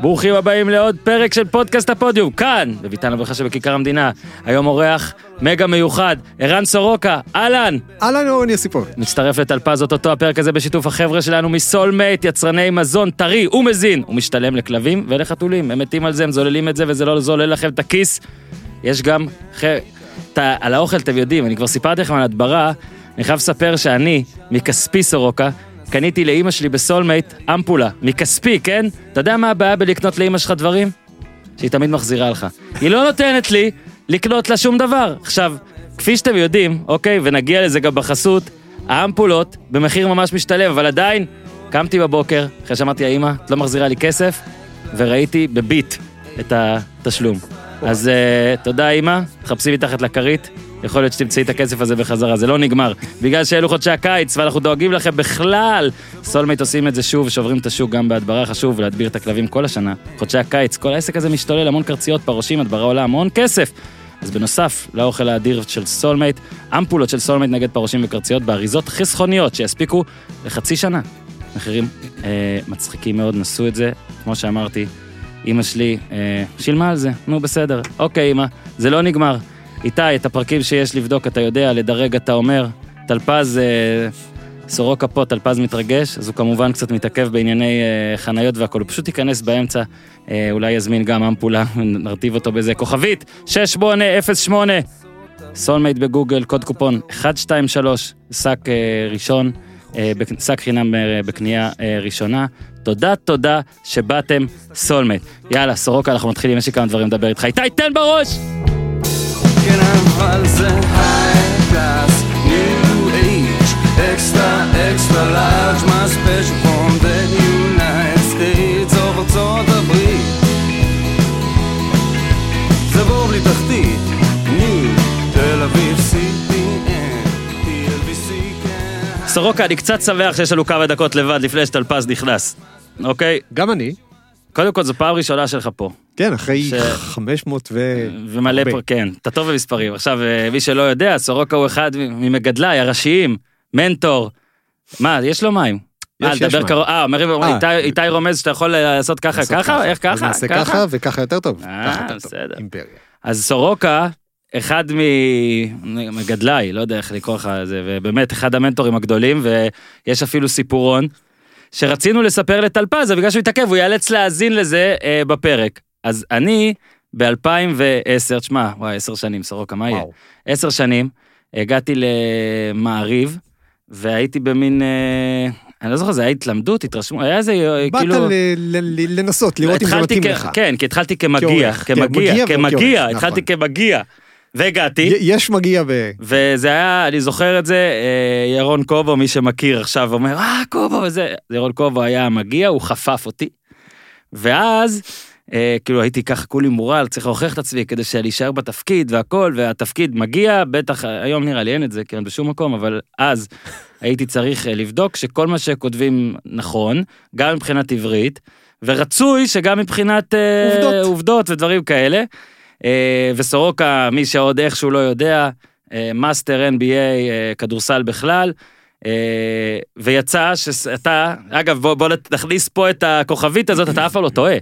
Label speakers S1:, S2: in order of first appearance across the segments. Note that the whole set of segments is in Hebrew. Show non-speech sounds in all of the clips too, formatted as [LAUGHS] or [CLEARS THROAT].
S1: ברוכים הבאים לעוד פרק של פודקאסט הפודיום, כאן, בביתן הברכה שבכיכר המדינה. היום אורח מגה מיוחד, ערן סורוקה, אהלן!
S2: אהלן אורן יסיפוב.
S1: מצטרף לטלפז אותו הפרק הזה בשיתוף החבר'ה שלנו מסולמייט, יצרני מזון טרי ומזין. הוא משתלם לכלבים ולחתולים, הם מתים על זה, הם זוללים את זה וזה לא זולל לכם את הכיס. יש גם, ח... ת... על האוכל אתם יודעים, אני כבר סיפרתי לכם על הדברה, אני חייב לספר שאני, מכספי סורוקה, קניתי לאימא שלי בסולמייט אמפולה, מכספי, כן? אתה יודע מה הבעיה בלקנות לאימא שלך דברים? שהיא תמיד מחזירה לך. היא לא נותנת לי לקנות לה שום דבר. עכשיו, כפי שאתם יודעים, אוקיי, ונגיע לזה גם בחסות, האמפולות במחיר ממש משתלם, אבל עדיין, קמתי בבוקר, אחרי שאמרתי, האמא, את לא מחזירה לי כסף, וראיתי בביט את התשלום. אז uh, תודה אמא, תחפשי מתחת לכרית, יכול להיות שתמצאי את הכסף הזה בחזרה, זה לא נגמר. בגלל שאלו חודשי הקיץ, ואנחנו דואגים לכם בכלל. סולמייט עושים את זה שוב, שוברים את השוק גם בהדברה חשוב, להדביר את הכלבים כל השנה. חודשי הקיץ, כל העסק הזה משתולל, המון קרציות, פרעושים, הדברה עולה המון כסף. אז בנוסף לאוכל האדיר של סולמייט, אמפולות של סולמייט נגד פרעושים וקרציות באריזות חסכוניות שיספיקו לחצי שנה. מחירים אה, מצחיקים מאוד, נסו את זה, כמו שאמרתי, אמא שלי אה, שילמה על זה, נו בסדר, אוקיי אמא, זה לא נגמר. איתי, את הפרקים שיש לבדוק אתה יודע, לדרג אתה אומר, טלפז, אה, סורוקה פה, טלפז מתרגש, אז הוא כמובן קצת מתעכב בענייני אה, חניות והכל, הוא פשוט ייכנס באמצע, אה, אולי יזמין גם אמפולה, [LAUGHS] נרטיב אותו באיזה כוכבית, 6808, סולמייט בגוגל, קוד קופון 123, שק אה, ראשון, אה, שק חינם אה, בקנייה אה, ראשונה. תודה, תודה שבאתם, סולמייט. יאללה, סורוקה, אנחנו מתחילים, יש לי כמה דברים לדבר איתך. איתי, תן בראש!
S3: כן אבל זה היי קלאס, ניו אייג', אקסטרה אקסטרה לארג', מה ספיישל פרום דה יונייט סטייטס או ארצות הברית. זה בור בלי תחתית, ניו, תל אביב, CPN, TLBC.
S1: סורוקה, אני קצת שמח שיש לנו כמה דקות לבד לפני שטלפז נכנס, אוקיי?
S2: גם אני.
S1: קודם כל, זו פעם ראשונה שלך פה.
S2: כן, אחרי
S1: ש-
S2: 500 ו...
S1: ומלא. פה, כן, אתה טוב במספרים. עכשיו, אה, מי שלא יודע, סורוקה הוא אחד ממגדליי הראשיים, מנטור. מה, יש לו מים? אה, לדבר. קרוב, אה, אומרים,
S2: אה.
S1: איתי- איתי רומז שאתה יכול לעשות ככה, ככה? איך ככה?
S2: נעשה ככה וככה יותר טוב.
S1: אה. בסדר.
S2: אימפריה.
S1: אז סורוקה, אחד ממגדליי, לא יודע איך לקרוא לך זה, ובאמת אחד המנטורים הגדולים, ויש אפילו סיפורון, שרצינו לספר לטלפז, אבל בגלל שהוא התעכב, הוא ייאלץ להאזין לזה אה, בפרק. אז אני, ב-2010, תשמע, וואי, עשר שנים, סורוקה, מה יהיה?
S2: וואו.
S1: עשר שנים, הגעתי למעריב, והייתי במין, אה, אני לא זוכר, זה היה התלמדות, התרשמו, היה איזה, אה,
S2: באת
S1: כאילו...
S2: ל- ל- ל- לנסות, לראות אם זה מתאים לך.
S1: כן, כי התחלתי כמגיע,
S2: כן,
S1: כמגיע,
S2: מגיע
S1: כמגיע,
S2: וכעורך,
S1: התחלתי
S2: נכון.
S1: כמגיע. והגעתי,
S2: יש מגיע ב...
S1: וזה היה, אני זוכר את זה, אה, ירון קובו, מי שמכיר עכשיו, אומר, אה, קובו וזה. ירון קובו היה המגיע, הוא חפף אותי. ואז, אה, כאילו הייתי ככה כולי מורל, צריך להוכיח את עצמי כדי להישאר בתפקיד והכל, והתפקיד מגיע, בטח, היום נראה לי אין את זה, כן, בשום מקום, אבל אז הייתי צריך אה, לבדוק שכל מה שכותבים נכון, גם מבחינת עברית, ורצוי שגם מבחינת אה,
S2: עובדות.
S1: עובדות ודברים כאלה. אה, וסורוקה, מי שעוד איכשהו לא יודע, אה, מאסטר NBA, אה, כדורסל בכלל. ויצא שאתה, אגב בוא, בוא נכניס פה את הכוכבית הזאת, אתה אף פעם לא טועה.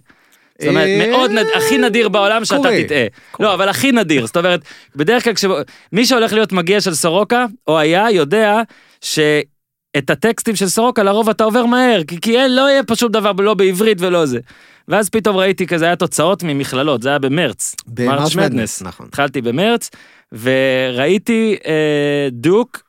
S1: זאת אומרת,
S2: אה,
S1: מאוד, נד... הכי נדיר בעולם שאתה
S2: קורה.
S1: תטעה. לא, אבל הכי נדיר, זאת אומרת, בדרך כלל כשמי שהולך להיות מגיע של סורוקה, או היה, יודע שאת הטקסטים של סורוקה לרוב אתה עובר מהר, כי, כי אין, לא יהיה פה שום דבר, לא בעברית ולא זה. ואז פתאום ראיתי כזה, היה תוצאות ממכללות, זה היה במרץ.
S2: במרץ
S1: מרץ'
S2: מדנס, נכון.
S1: התחלתי במרץ, וראיתי אה, דוק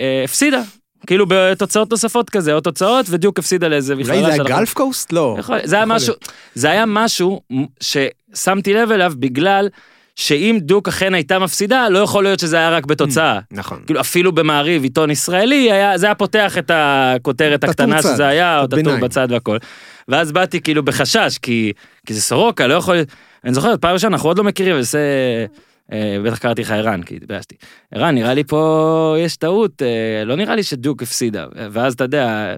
S1: אה, הפסידה. כאילו בתוצאות נוספות כזה, או תוצאות, ודיוק הפסידה לאיזה מכללה
S2: אולי זה
S1: שאנחנו-
S2: הגלף קוסט? לא.
S1: יכול, זה היה משהו. זה היה משהו ששמתי לב אליו בגלל שאם דוק אכן הייתה מפסידה, לא יכול להיות שזה היה רק בתוצאה.
S2: נכון.
S1: כאילו אפילו במעריב עיתון ישראלי היה זה היה פותח את הכותרת הקטנה
S2: צד,
S1: שזה היה או
S2: הביניים.
S1: בצד והכל. ואז באתי כאילו בחשש כי כי זה סורוקה לא יכול אני זוכר פעם ראשונה אנחנו עוד לא מכירים וזה בטח קראתי לך ערן כי התביישתי ערן נראה לי פה יש טעות אה, לא נראה לי שדוק הפסידה. ואז אתה יודע.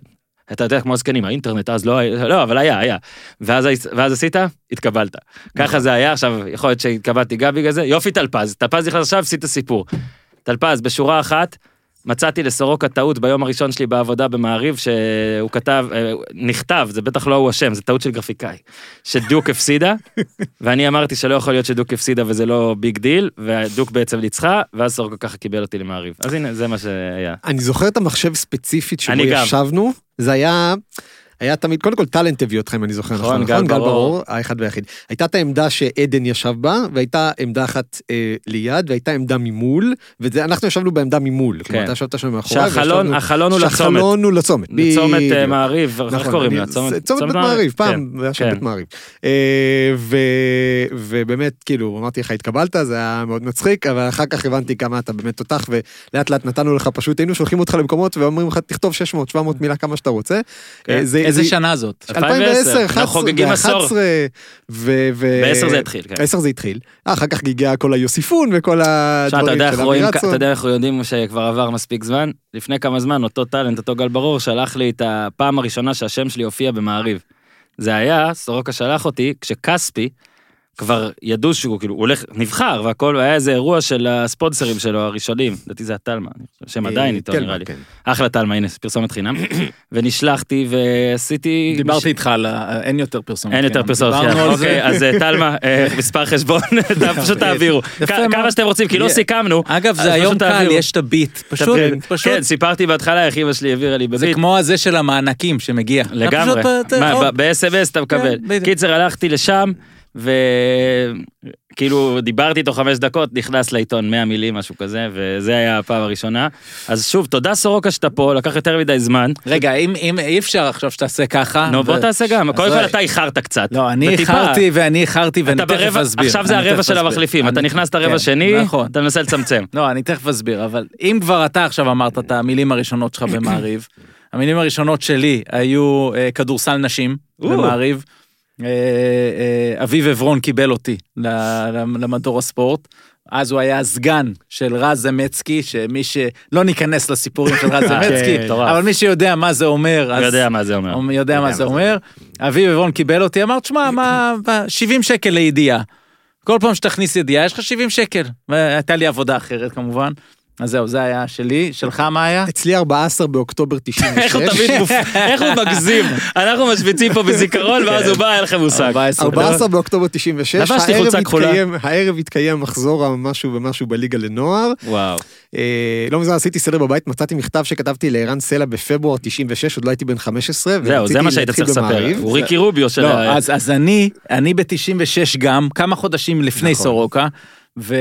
S1: אתה יודע כמו הזקנים האינטרנט אז לא היה לא אבל היה היה. ואז ואז עשית? התקבלת. ככה זה היה עכשיו יכול להיות שהתקבלתי גם בגלל זה. יופי טלפז. טלפז נכנס עכשיו הפסיד את הסיפור. טלפז בשורה אחת מצאתי לסורוקה טעות ביום הראשון שלי בעבודה במעריב, שהוא כתב, אה, נכתב, זה בטח לא הוא אשם, זה טעות של גרפיקאי, שדיוק הפסידה, [LAUGHS] ואני אמרתי שלא יכול להיות שדיוק הפסידה וזה לא ביג דיל, ודיוק בעצם ניצחה, ואז סורוקה ככה קיבל אותי למעריב. אז הנה, זה מה שהיה.
S2: אני זוכר את המחשב ספציפית שבו. ישבנו, זה היה... היה תמיד, קודם כל טאלנט הביא אתכם, אני זוכר,
S1: נכון,
S2: נכון,
S1: גל
S2: נכון,
S1: ברור.
S2: האחד והיחיד. הייתה את העמדה שעדן ישב בה, והייתה עמדה אחת אה, ליד, והייתה עמדה ממול, ואנחנו ישבנו בעמדה ממול.
S1: כן.
S2: כלומר, אתה ישבת שם מאחורי,
S1: שהחלון, החלון הוא לצומת.
S2: שהחלון הוא לצומת.
S1: לצומת אה. מעריב, איך
S2: נכון,
S1: קוראים
S2: אני-
S1: לה?
S2: זה צומת בית מעריב, פעם,
S1: כן,
S2: היה שם
S1: כן.
S2: בית מעריב. ובאמת, כאילו, אמרתי לך, התקבלת, זה היה מאוד מצחיק, אבל אחר כך הבנתי כמה אתה באמת תותח, ולאט לאט נתנו לך פשוט, היינו שולחים אותך למקומות ואומרים לך, תכתוב 600, 700 מילה כמה שאתה רוצה.
S1: כן.
S2: אה, זה-
S4: איזה
S2: זה-
S4: שנה זאת?
S2: 2010,
S1: אנחנו
S2: 11,
S1: חוגגים עשור.
S2: ו-11, ו... ו-
S1: בעשר זה התחיל, כן.
S2: בעשר זה התחיל. אחר כך הגיע כל היוסיפון וכל הדברים של
S1: רואים,
S2: אבי רצון.
S1: אתה יודע איך יודעים שכבר עבר מספיק זמן? לפני כמה זמן, אותו טאלנט, אותו גל ברור, שלח לי את הפעם הראשונה שהשם שלי הופיע במעריב. זה היה, סורוקה שלח אותי, כשכספי, כבר ידעו שהוא כאילו, הוא הולך, נבחר והכל, והיה איזה אירוע של הספונסרים שלו הראשונים, לדעתי זה הטלמה, שהם עדיין איתו נראה לי.
S2: כן.
S1: אחלה טלמה, הנה, פרסומת חינם. [COUGHS] ונשלחתי ועשיתי...
S4: דיברתי איתך על. אין יותר פרסומות.
S1: אין יותר
S4: דיברנו על
S1: אוקיי,
S4: זה.
S1: אז אה, טלמה, אה, [LAUGHS] [LAUGHS] מספר חשבון, [LAUGHS] פשוט תעבירו. כמה שאתם רוצים, כי לא. סיכמנו.
S4: אגב, זה היום קל. יש את הביט. פשוט, פשוט.
S1: כן, סיפרתי בהתחלה איך אמא שלי העבירה לי
S4: זה
S1: בביט.
S4: כמו הזה של המענקים שמגיע.
S1: לגמרי. ב-SMS אתה מקבל.
S4: כן.
S1: קיצר, הלכתי לשם, וכאילו דיברתי איתו חמש דקות, נכנס לעיתון 100 מילים, משהו כזה, וזה היה הפעם הראשונה. אז שוב, תודה סורוקה שאתה פה, לקח יותר מדי זמן.
S4: רגע, אם אם אי אפשר עכשיו שתעשה ככה.
S1: נו, בוא
S4: ו-
S1: תעשה גם. קודם
S4: אז
S1: כל
S4: לא-
S1: אתה איחרת קצת.
S4: לא, אני איחרתי ואני איחרתי ואני תכף אסביר.
S1: עכשיו זה הרבע של. המחליפים, אתה
S4: אני-
S1: נכנסת רבע
S4: כן,
S1: שני,
S4: נכון.
S1: אתה מנסה לצמצם. [LAUGHS]
S4: לא, אני תכף אסביר, אבל אם כבר אתה עכשיו אמרת את המילים הראשונות שלך במעריב, המילים הראשונות שלי היו אה, כדורסל נשים. במעריב. אה, אה, אביב עברון קיבל אותי למדור הספורט. אז הוא היה הסגן של רז זמצקי, שמי ש... לא ניכנס לסיפורים של רז [LAUGHS] זמצקי,
S1: כן, מטורף.
S4: אבל מי שיודע מה זה אומר, אז...
S1: יודע מה זה אומר.
S4: יודע מה זה אומר. אביב עברון קיבל אותי, אמר, תשמע, מה, מה, 70 שקל לידיעה. כל פעם שתכניס ידיעה, יש לך 70 שקל. והייתה לי עבודה אחרת כמובן. אז זהו, זה היה שלי. שלך מה היה?
S2: אצלי 14 באוקטובר 96.
S1: איך הוא תמיד מופ... איך הוא מגזים. אנחנו משוויצים פה בזיכרון, ואז הוא בא, אין לכם מושג.
S4: 14.
S2: 14 באוקטובר 96,
S1: לבשתי
S2: הערב
S1: חולצה כחולה.
S2: התקיים- הערב התקיים מחזור המשהו ומשהו בליגה לנוער.
S1: וואו.
S2: אה, לא מזמן עשיתי סדר בבית, מצאתי מכתב שכתבתי לערן סלע בפברואר 96, עוד לא הייתי בן 15.
S1: זהו, זה מה שהיית צריך לספר. הוא ריקי רוביו של
S4: לא,
S1: ה...
S4: אז, אז אני, אני ב-96 גם, כמה חודשים לפני
S2: נכון.
S4: סורוקה, ו...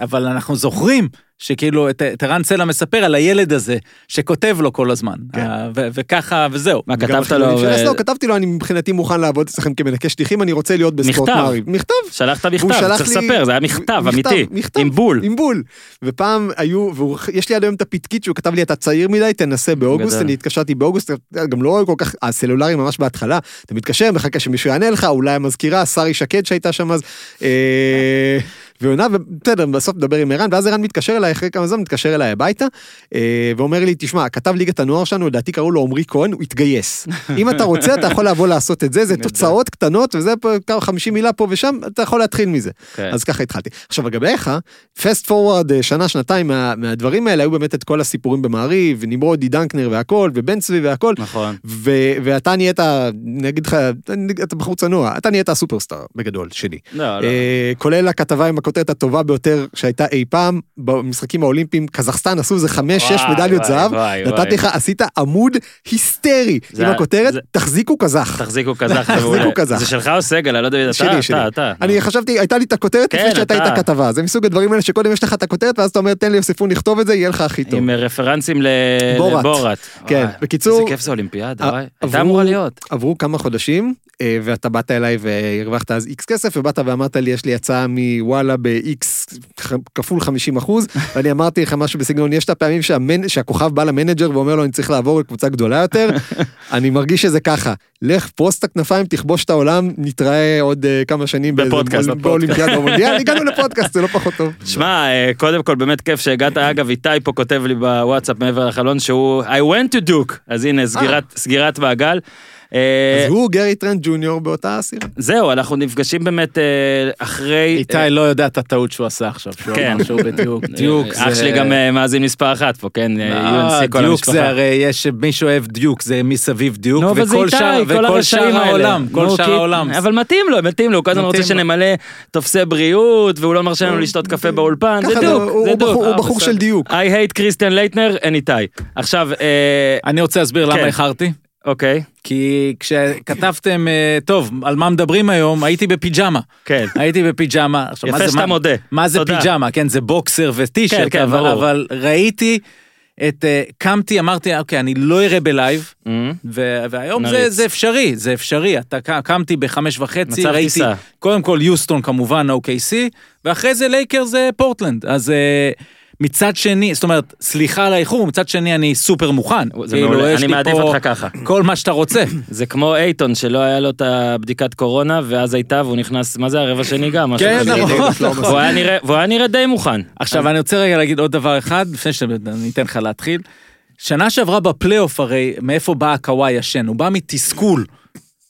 S4: אבל אנחנו זוכרים שכאילו את, ערן סלע מספר על הילד הזה, שכותב לו כל הזמן.
S2: כן.
S4: אה, ו- וככה, וזהו.
S1: מה, כתבת לו... ו-
S2: אסלו, כתבתי לו, אני מבחינתי מוכן לעבוד אצלכם כמנקה שטיחים, אני רוצה להיות בספורט. מעריב. מכתב.
S1: שלחת מכתב, צריך
S2: לי-
S1: לספר, זה היה מכתב אמיתי.
S2: מכתב.
S1: עם בול.
S2: עם בול. ופעם היו, ויש לי עד היום את הפתקית שהוא כתב לי, אתה צעיר מדי, תנסה באוגוסט. אני התקשרתי באוגוסט, גם לא כל כך, הסלולרי ממש בהתחלה, אתה מתקשר, מחכה שמישהו יענה לך, אולי המזכירה, שרי שקד שהייתה שם אז, אה, ועונה, ובסדר, בסוף מדבר עם ערן, ואז ערן מתקשר אליי, אחרי כמה זמן מתקשר אליי הביתה, אה, ואומר לי, תשמע, כתב ליגת הנוער שלנו, לדעתי קראו לו עמרי כהן, הוא התגייס. [LAUGHS] אם אתה רוצה, אתה יכול לבוא לעשות את זה, זה תוצאות קטנות, וזה פה כמה 50 מילה פה ושם, אתה יכול להתחיל מזה.
S1: כן.
S2: אז ככה התחלתי. עכשיו לגביך, פסט פורוורד שנה שנתיים מה, מהדברים האלה היו באמת את כל הסיפורים במעריב, ונמרודי דנקנר והכל, ובן צבי והכל,
S1: נכון.
S2: ו, ואתה נהיית, אני אגיד לך, אתה בחור צנוע, אתה נהיית הסופרסטאר בגדול שלי.
S1: לא, לא.
S2: אה, כולל הכתבה עם הכותרת הטובה ביותר שהייתה אי פעם במשחקים האולימפיים, קזחסטן עשו איזה חמש, שש מדליות זהב, נתתי. לך, עשית עמוד היסטרי עם הכותרת, תחזיקו קזח.
S1: תחזיקו קזח. זה [LAUGHS]
S2: תחזיקו. קזח.
S1: זה שלך או סגל? אני לא יודע, אתה. אתה, אתה.
S2: אני חשבתי, הייתה לי את הכותרת
S1: כן,
S2: לפני שהייתה את. הכתבה, זה מסוג הדברים האלה שקודם יש לך את הכותרת ואז אתה אומר תן לי יוספון לכתוב את זה, יהיה לך הכי טוב.
S1: עם רפרנסים ל-
S2: בוראט.
S1: לבוראט.
S2: כן, בקיצור-
S1: איזה כיף זה אולימפיאדה. הייתה אמורה להיות.
S2: עברו כמה חודשים, אה, ואתה באת אליי והרווחת אז איקס כסף, ובאת ואמרת לי, יש לי הצעה מוואלה ב-X כפול 50 אחוז, [LAUGHS] ואני אמרתי לך משהו בסגנון, יש את הפעמים שהמנ- שהכוכב בא למנג'ר ואומר לו, אני צריך לעבור לקבוצה גדולה יותר, [LAUGHS] אני מרגיש שזה ככה, לך פרוס את הכנפיים, תכבוש את העולם, נתראה עוד אה, כמה שנים
S1: בפודקאסט.
S2: באולימפיאדה במונדיאל, [LAUGHS] הגענו לפודקאסט, זה לא פחות טוב.
S1: שמע, אה, קודם כל באמת כיף שהגעת, אגב איתי פה כותב לי בוואטסאפ מעבר לחלון שהוא I went to Duke, אז הנה סגירת, סגירת מעגל. אה,
S2: אז הוא גרי טרנט ג'וניור באותה סירה.
S1: זהו, אנחנו נפגשים באמת אה, אחרי...
S4: איתי לא יודע את הטעות שהוא עשה עכשיו, שהוא
S1: כן.
S4: אמר שהוא בדיוק, [LAUGHS] דיוק זה...
S1: אח שלי גם אה, מאזין מספר אחת פה, כן? אה,
S4: אה,
S1: UNC כל
S4: דיוק. זה הרי יש מי שאוהב דיוק זה מסביב דיוק וכל שאר. העולם כל שאר העולם
S1: אבל מתאים לו, מתאים לו, הוא כל הזמן רוצה. שנמלא טופסי בריאות, והוא לא מרשה לנו לשתות קפה באולפן, זה דיוק, זה דיוק.
S2: הוא
S1: אה,
S2: בחור. של דיוק.
S1: I hate קריסטיאן לייטנר, אין איתי. עכשיו, אה,
S4: אני רוצה להסביר
S1: כן.
S4: למה איחרתי
S1: אוקיי,
S4: כי כשכתבתם אה, טוב על מה מדברים היום הייתי בפיג'מה
S1: כן.
S4: הייי בפיג'מה עכשיו,
S1: יפה שאתה מודה.
S4: מה זה
S1: תודה.
S4: פיג'מה כן זה בוקסר
S1: כן,
S4: וטישרט
S1: כן,
S4: אבל-
S1: ברור.
S4: אבל ראיתי את אה, קמתי אמרתי אוקיי אני לא אראה בלייב
S1: אה,
S4: ו- והיום זה. זה אפשרי, זה אפשרי. אתה קמתי בחמש וחצי, ראיתי,
S1: טיסה.
S4: קודם כל יוסטון כמובן, OKC, ואחרי זה לייקר זה פורטלנד. אז אה, מצד שני, זאת אומרת, סליחה על האיחור, מצד שני אני סופר מוכן.
S1: זה
S4: כאילו,
S1: מעולה,
S4: יש
S1: אני
S4: לי
S1: מעדיף
S4: פה
S1: אותך ככה.
S4: כל מה שאתה רוצה. [COUGHS]
S1: זה כמו אייטון שלא היה לו את הבדיקת קורונה ואז הייתה והוא נכנס מה זה הרבע שני גם משהו
S4: כן,
S1: כזה.
S4: נכון, [LAUGHS]
S1: והוא היה נראה- והוא היה נראה די מוכן.
S4: עכשיו אני רוצה רגע להגיד עוד דבר אחד, לפני שאני אתן לך להתחיל. שנה שעברה בפלייאוף הרי, מאיפה בא הקוואי ישן? הוא בא מתסכול.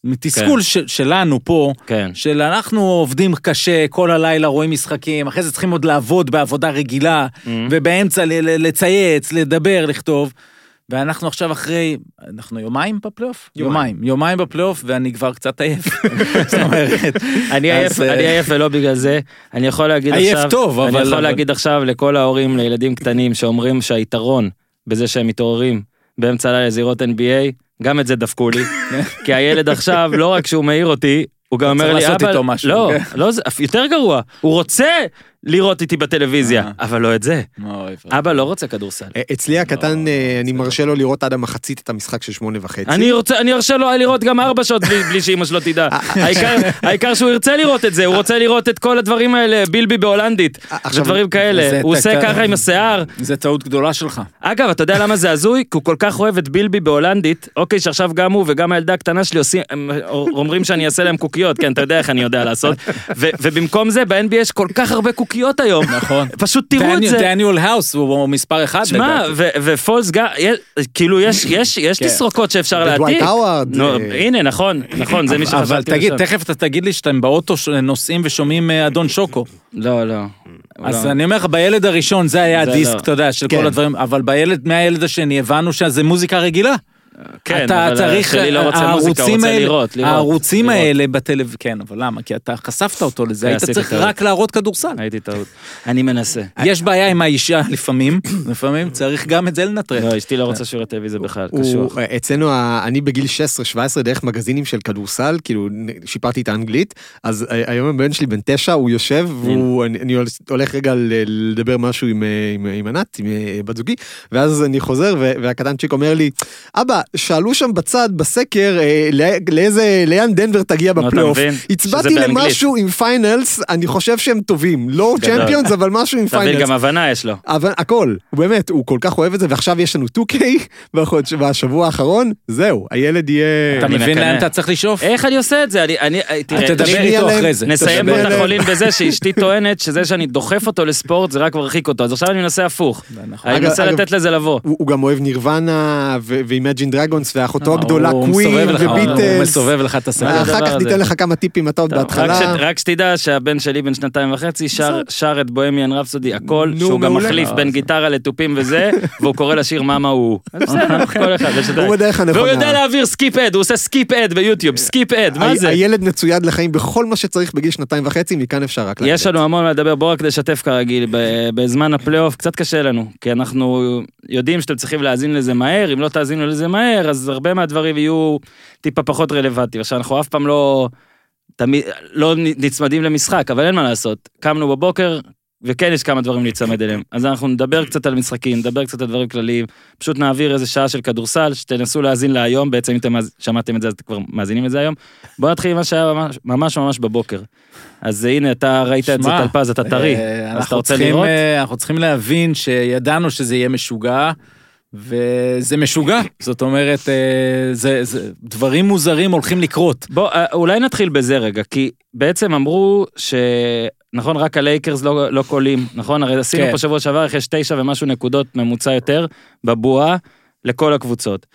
S4: מתסכול ש- שלנו פה,
S1: כן.
S4: של אנחנו עובדים קשה, כל הלילה רואים משחקים, אחרי זה צריכים עוד לעבוד בעבודה רגילה, ובאמצע ל- ל- לצייץ, לדבר, לכתוב. ואנחנו עכשיו אחרי, אנחנו יומיים בפלייאוף? יומיים. יומיים בפלייאוף, ואני כבר קצת עייף. [LAUGHS] זאת אומרת,
S1: אני עייף,
S4: אה,
S1: אני עייף ולא בגלל זה. אני יכול להגיד
S4: עייף
S1: עכשיו,
S4: טוב,
S1: אני
S4: אבל-
S1: יכול
S4: אבל-
S1: להגיד עכשיו לכל ההורים לילדים קטנים שאומרים שהיתרון בזה שהם מתעוררים באמצע הלילה לזירות NBA, גם את זה דפקו לי. כי הילד עכשיו, לא רק שהוא מעיר אותי, הוא גם אומר לי, אבא,
S4: איתו משהו."
S1: לא. לא, יותר גרוע, הוא רוצה לראות איתי בטלוויזיה,
S4: אה.
S1: אבל לא את זה. אבא לא רוצה כדורסל.
S2: אה, אצלי הקטן,
S4: לא,
S2: אה, אני
S4: זה
S2: מרשה לו לראות עד המחצית את המשחק של שמונה וחצי.
S1: אני רוצה, אני ארשה לו לראות גם ארבע שעות בלי, שאימא שלו תדע. העיקר, שהוא ירצה לראות את זה, הוא רוצה לראות את כל הדברים האלה, בילבי בהולנדית, ודברים כאלה. הוא עושה ככה עם השיער.
S4: זה טעות גדולה שלך.
S1: אגב, אתה יודע למה זה הזוי? כי הוא כל כך אוהב את בילבי בהולנדית, אוקיי, שעכשיו גם הוא וגם הילדה הקטנה שלי עושים, אומרים שאני אעשה להם קוקיות, כן, אתה יודע איך אני יודע לעשות. ובמקום זה, ב-NBA יש כל כך הרבה קוקיות היום.
S4: נכון.
S1: פשוט תראו את זה.
S4: דניאל האוס הוא מספר אחד.
S1: ו- ופולס יש- כאילו יש, יש, יש
S4: כן.
S1: תסרוקות שאפשר להעתיק.
S2: אה,
S1: הנה, נכון, נכון, זה מי
S4: אבל
S1: שחשבתי
S4: תגיד,
S1: עכשיו.
S4: תכף אתה תגיד לי שאתם באוטו נוסעים ושומעים אה, אדון שוקו.
S1: לא, לא.
S4: אז
S1: לא.
S4: אני אומר לך, בילד הראשון זה היה
S1: זה
S4: הדיסק,
S1: לא.
S4: אתה יודע, של
S2: כן.
S4: כל הדברים, אבל בילד, מהילד השני הבנו שזה מוזיקה רגילה.
S1: כן,
S4: אתה
S1: אבל
S4: צריך,
S1: שלי לא רוצה מוזיקה, הוא
S4: הערוצים
S1: רוצה
S4: האלה-
S1: לראות, לראות.
S4: הערוצים
S1: לראות.
S4: האלה בטלוויזיה, כן, אבל למה? כי אתה חשפת אותו לזה,
S1: כן,
S4: היית צריך
S1: טעות.
S4: רק להראות כדורסל.
S1: הייתי טעות. [LAUGHS] אני מנסה.
S4: יש בעיה עם האישה לפעמים, [COUGHS] לפעמים צריך גם את זה לנטרל.
S1: לא, אשתי לא רוצה שיעורי טלוויזיה בכלל,
S2: הוא-
S1: קשוח.
S2: אצלנו, אני בגיל 16-17 דרך מגזינים של כדורסל, כאילו שיפרתי את האנגלית, אז היום הבן שלי בן תשע, הוא יושב, והוא, אני, אני הולך רגע לדבר משהו עם, אה, ענת, עם אה, בת זוגי, ואז אני חוזר, והקטנצ'יק אומר לי, אבא, שאלו שם בצד, בסקר, אה, לא- לאיזה, לאן דנבר תגיע בפלייאוף. הצבעתי. למשהו עם finals, אני חושב שהם טובים, לא. champions, אבל משהו עם finals.
S1: גם הבנה יש לו.
S2: אבל הכל, הוא באמת, הוא כל כך אוהב את זה, ועכשיו יש לנו 2K [LAUGHS] בחודש- בשבוע האחרון, זהו, הילד יהיה...
S4: אתה מבין. לאן אתה צריך לשאוף?
S1: איך אני עושה את זה? אני, אני, תראה,
S4: תדבר איתו. אחרי זה.
S1: נסיים
S2: תדבר
S1: פה את
S2: עליהם.
S1: החולין בזה שאשתי טוענת שזה שאני דוחף אותו לספורט זה רק מרחיק אותו, אז עכשיו אני מנסה הפוך.
S4: נכון.
S1: אני מנסה לתת לזה לבוא.
S2: הוא הוא גם אוהב נירוונה ואימג'ין דרגונס ואחותו
S4: אה,
S2: הגדולה קווין
S4: לך- הוא
S2: וביטלס.
S4: מסובב לך את
S1: זה
S2: אחר כך? ניתן לך כמה טיפים אתה עוד
S1: רק
S2: בהתחלה.
S1: רק שתדע שהבן שלי בן שנתיים וחצי שר- את Bohemian Rhapsody הכל, שהוא גם. מחליף בין גיטרה לתופים וזה, [LAUGHS] והוא קורא לשיר מאמה הוא.
S2: הוא בדרך
S1: והוא
S2: הנכונה.
S1: יודע להעביר skip ad, הוא עושה skip ad ביוטיוב, skip ad, מה זה?
S2: הילד מצויד לחיים בכל מה שצריך בגיל שנתיים וחצי, מכאן אפשר רק
S1: יש לנו המון מה לדבר, בואו רק נשתף כרגיל, בזמן הפלייאוף קצת קשה לנו, כי אנחנו יודעים שאתם צריכים להאזין לזה מהר, אם לא תאזינו לזה מהר, אז הרבה מהדברים יהיו טיפה פחות רלוונטיים. עכשיו, אנחנו אף פעם לא, תמיד, לא נצמדים למשחק, אבל אין מה לעשות. קמנו בבוקר, וכן יש כמה דברים להיצמד אליהם. אז אנחנו נדבר קצת על משחקים, נדבר קצת על דברים כלליים, פשוט נעביר איזה שעה של כדורסל, שתנסו להאזין להיום, בעצם אם אתם שמעתם את זה אז אתם כבר מאזינים לזה היום. בואו נתחיל עם מה שהיה ממש ממש ממש בבוקר. אז הנה, אתה ראית את זה טלפז, אתה טרי,
S4: אה,
S1: אז אתה רוצה
S4: צריכים,
S1: לראות?
S4: אה, אנחנו צריכים להבין שידענו שזה יהיה משוגע, וזה משוגע. זאת אומרת, אה, זה, זה, דברים מוזרים הולכים לקרות.
S1: בוא, אה, אולי נתחיל בזה רגע, כי בעצם אמרו ש... נכון, רק הלייקרס לא, לא קולעים, נכון? הרי עשינו
S4: כן.
S1: פה שבוע שעבר, איך יש תשע ומשהו נקודות ממוצע יותר בבועה לכל הקבוצות.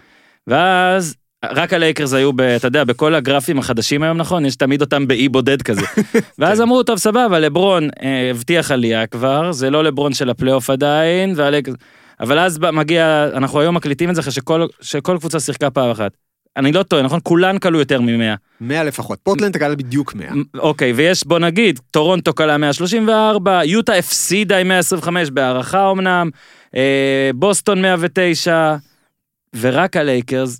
S1: ואז רק הלייקרס היו, ב, אתה יודע, בכל הגרפים החדשים היום, נכון? יש תמיד אותם באי בודד כזה. [LAUGHS] ואז אמרו, טוב, סבבה, לברון אה, הבטיח עלייה כבר, זה לא לברון של הפלייאוף עדיין, והלייקרס... אבל אז מגיע, אנחנו היום מקליטים את זה אחרי שכל, שכל קבוצה שיחקה פעם אחת. אני לא טועה, נכון? כולן קלעו יותר מ-100.
S2: 100 לפחות. פורטלנד קלעה בדיוק 100.
S1: אוקיי, ויש, בוא נגיד, טורונטו קלעה 134, יוטה הפסידה עם 125 בהארכה אמנם, אה, בוסטון 109, ורק הלייקרס